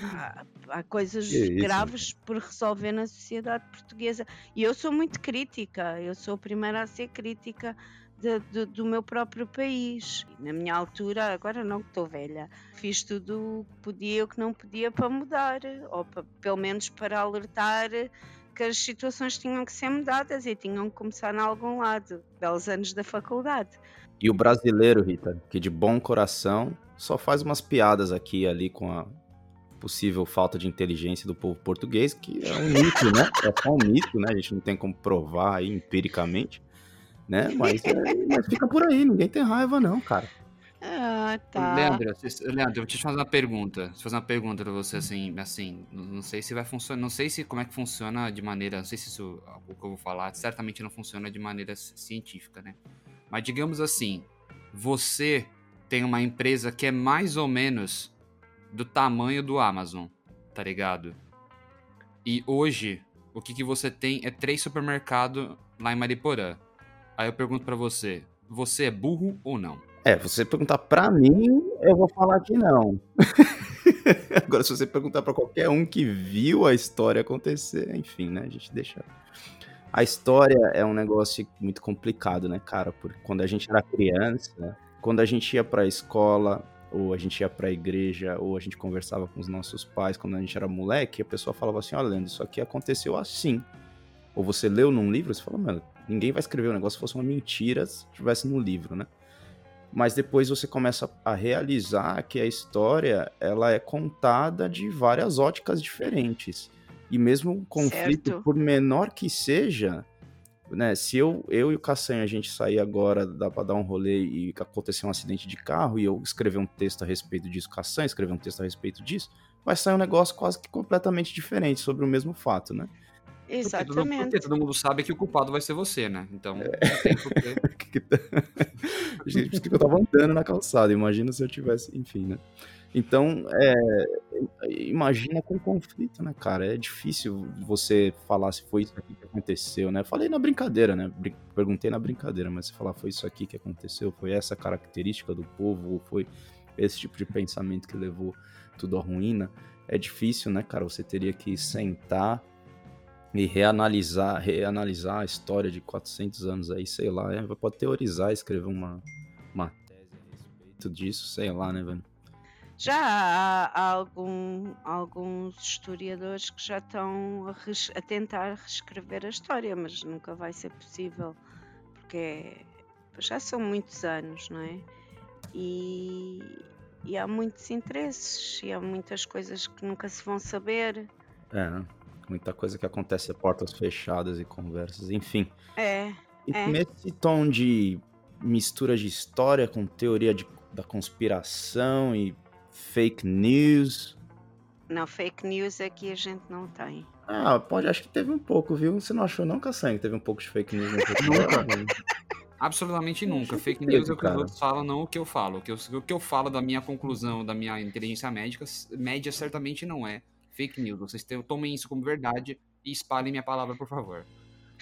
Há, há coisas isso, graves por resolver na sociedade portuguesa. E eu sou muito crítica, eu sou a primeira a ser crítica de- de- do meu próprio país. Na minha altura, agora não que estou velha, fiz tudo o que podia e o que não podia para mudar, ou pa- pelo menos para alertar que as situações tinham que ser mudadas e tinham que começar em algum lado. Belos anos da faculdade. E o brasileiro, Rita, que de bom coração só faz umas piadas aqui e ali com a possível falta de inteligência do povo português, que é um mito, né? É só um mito, né? A gente não tem como provar aí empiricamente, né? Mas, é- mas fica por aí, ninguém tem raiva não, cara. Ah, tá. Leandro, Leandro, eu vou te fazer uma pergunta. Te fazer uma pergunta pra você, assim, assim, não sei se vai funcionar, não sei se como é que funciona de maneira, não sei se isso, o que eu vou falar, certamente não funciona de maneira ci- científica, né? Mas digamos assim, você tem uma empresa que é mais ou menos do tamanho do Amazon, tá ligado? E hoje, o que, que você tem é três supermercados lá em Mariporã. Aí eu pergunto pra você, você é burro ou não? É, você perguntar pra mim, eu vou falar que não. Agora, se você perguntar pra qualquer um que viu a história acontecer, enfim, né? A gente deixa. A história é um negócio muito complicado, né, cara? Porque quando a gente era criança, quando a gente ia pra escola, ou a gente ia pra igreja, ou a gente conversava com os nossos pais quando a gente era moleque, a pessoa falava assim: olha, Leandro, isso aqui aconteceu assim. Ou você leu num livro, você fala, mano, ninguém vai escrever um negócio se fosse uma mentira se tivesse no livro, né? mas depois você começa a realizar que a história ela é contada de várias óticas diferentes e mesmo um conflito Certo. por menor que seja né se eu, eu e o Cassanho a gente sair agora dá para dar um rolê e acontecer um acidente de carro e eu escrever um texto a respeito disso Cassanho escrever um texto a respeito disso vai sair um negócio quase que completamente diferente sobre o mesmo fato né Porque todo, Exatamente. porque todo mundo sabe que o culpado vai ser você, né? Então, não tem porquê. que que- Gente, por isso que eu tava andando na calçada, imagina se eu tivesse, enfim, né? Então, é, imagina com conflito, né, cara? É difícil você falar se foi isso aqui que aconteceu, né? Falei na brincadeira, né? Brin- Perguntei na brincadeira, mas se falar foi isso aqui que aconteceu, foi essa característica do povo, ou foi esse tipo de pensamento que levou tudo à ruína, é difícil, né, cara? Você teria que sentar e reanalisar, reanalisar a história de 400 anos aí, sei lá, é, pode teorizar, escrever uma, uma tese a respeito disso, sei lá, né, velho? Já há, há algum, alguns historiadores que já estão a, res- a tentar reescrever a história, mas nunca vai ser possível, porque já são muitos anos, não é? E, e há muitos interesses, e há muitas coisas que nunca se vão saber. É, né? Muita coisa que acontece a portas fechadas e conversas, enfim. É, E É. nesse tom de mistura de história com teoria de- da conspiração e fake news. não, fake news aqui a gente não tem. Ah, pode, acho que teve um pouco, viu? Você não achou não, Caçanha, que teve um pouco de fake news no Nunca. Absolutamente nunca. Fake teve, news é o que os cara. outros falam, não o que eu falo. O que eu, o que eu falo da minha conclusão, da minha inteligência médica, média certamente não é fake news. Vocês tomem isso como verdade e espalhem minha palavra, por favor.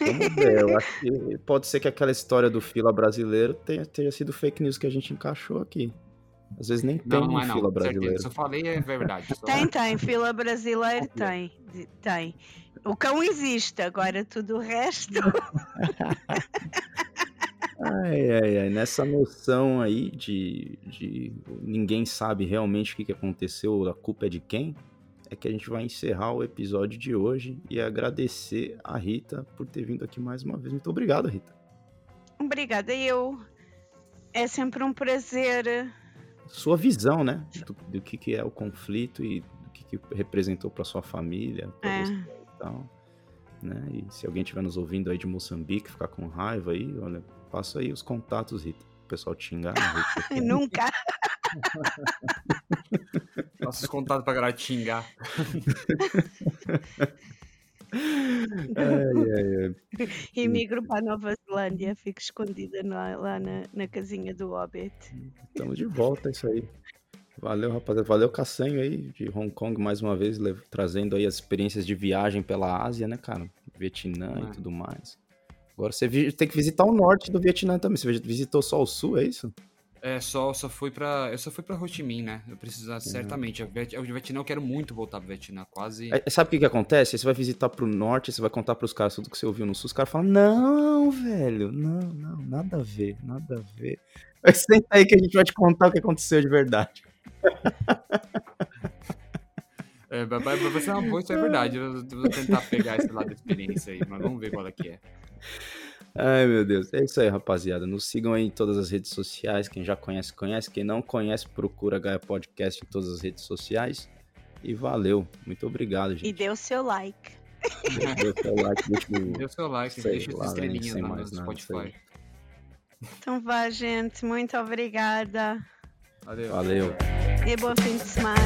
Vamos ver, eu acho que pode ser que aquela história do fila brasileiro tenha, tenha sido fake news que a gente encaixou aqui. Às vezes nem tem Não, não um é não. fila Certeza. brasileiro. Se eu falei é verdade. Só- Tem, tem, fila brasileira tem, tem. O cão existe, agora tudo o resto. Ai, ai, ai. Nessa noção aí de, de ninguém sabe realmente o que aconteceu, a culpa é de quem, é que a gente vai encerrar o episódio de hoje e agradecer a Rita por ter vindo aqui mais uma vez. Muito obrigado, Rita. Obrigada, eu. É sempre um prazer. Sua visão, né, do, do que, que é o conflito e do que, que representou para sua família, pra É. você e tal. Né? E se alguém estiver nos ouvindo aí de Moçambique, ficar com raiva aí, olha, passa aí os contatos, Rita. O pessoal te social. Nunca. Passa os contatos pra galera te xingar. Ai, ai, ai. Emigro para a Nova Zelândia, fico escondida lá, lá na, na casinha do Hobbit. Estamos de volta, é isso aí. Valeu, rapaziada. Valeu, Cassanho aí, de Hong Kong, mais uma vez, trazendo aí as experiências de viagem pela Ásia, né, cara? Vietnã É. e tudo mais. Agora você vi- tem que visitar o norte do Vietnã também. Você visitou só o sul, é isso? É, só, só fui pra. Eu só fui pra Ho Chi Minh, né? Eu preciso, certamente. O Viet- o Vietnã, eu quero muito voltar pro Vietnã. Quase. Aí, sabe o que que acontece? Você vai visitar pro norte, você vai contar pros caras tudo que você ouviu no sul. Os caras falam, não, velho, não, não, nada a ver, nada a ver. Mas senta aí que a gente vai te contar o que aconteceu de verdade. É, vai, vai- vai ser uma boa, isso é verdade. Eu vou tentar pegar esse lado da experiência aí, mas vamos ver qual é que é. Ai, meu Deus. É isso aí, rapaziada. Nos sigam aí em todas as redes sociais. Quem já conhece, conhece. Quem não conhece, procura Gaia Podcast em todas as redes sociais. E valeu. Muito obrigado, E gente. dê o seu like. Dê o seu like, deixa o- Dê o seu like, Sei deixa as lá, né, estrelinhas sem lá no mais nada, Spotify. Então vá, gente. Muito obrigada. Valeu. Valeu. E bom fim de semana.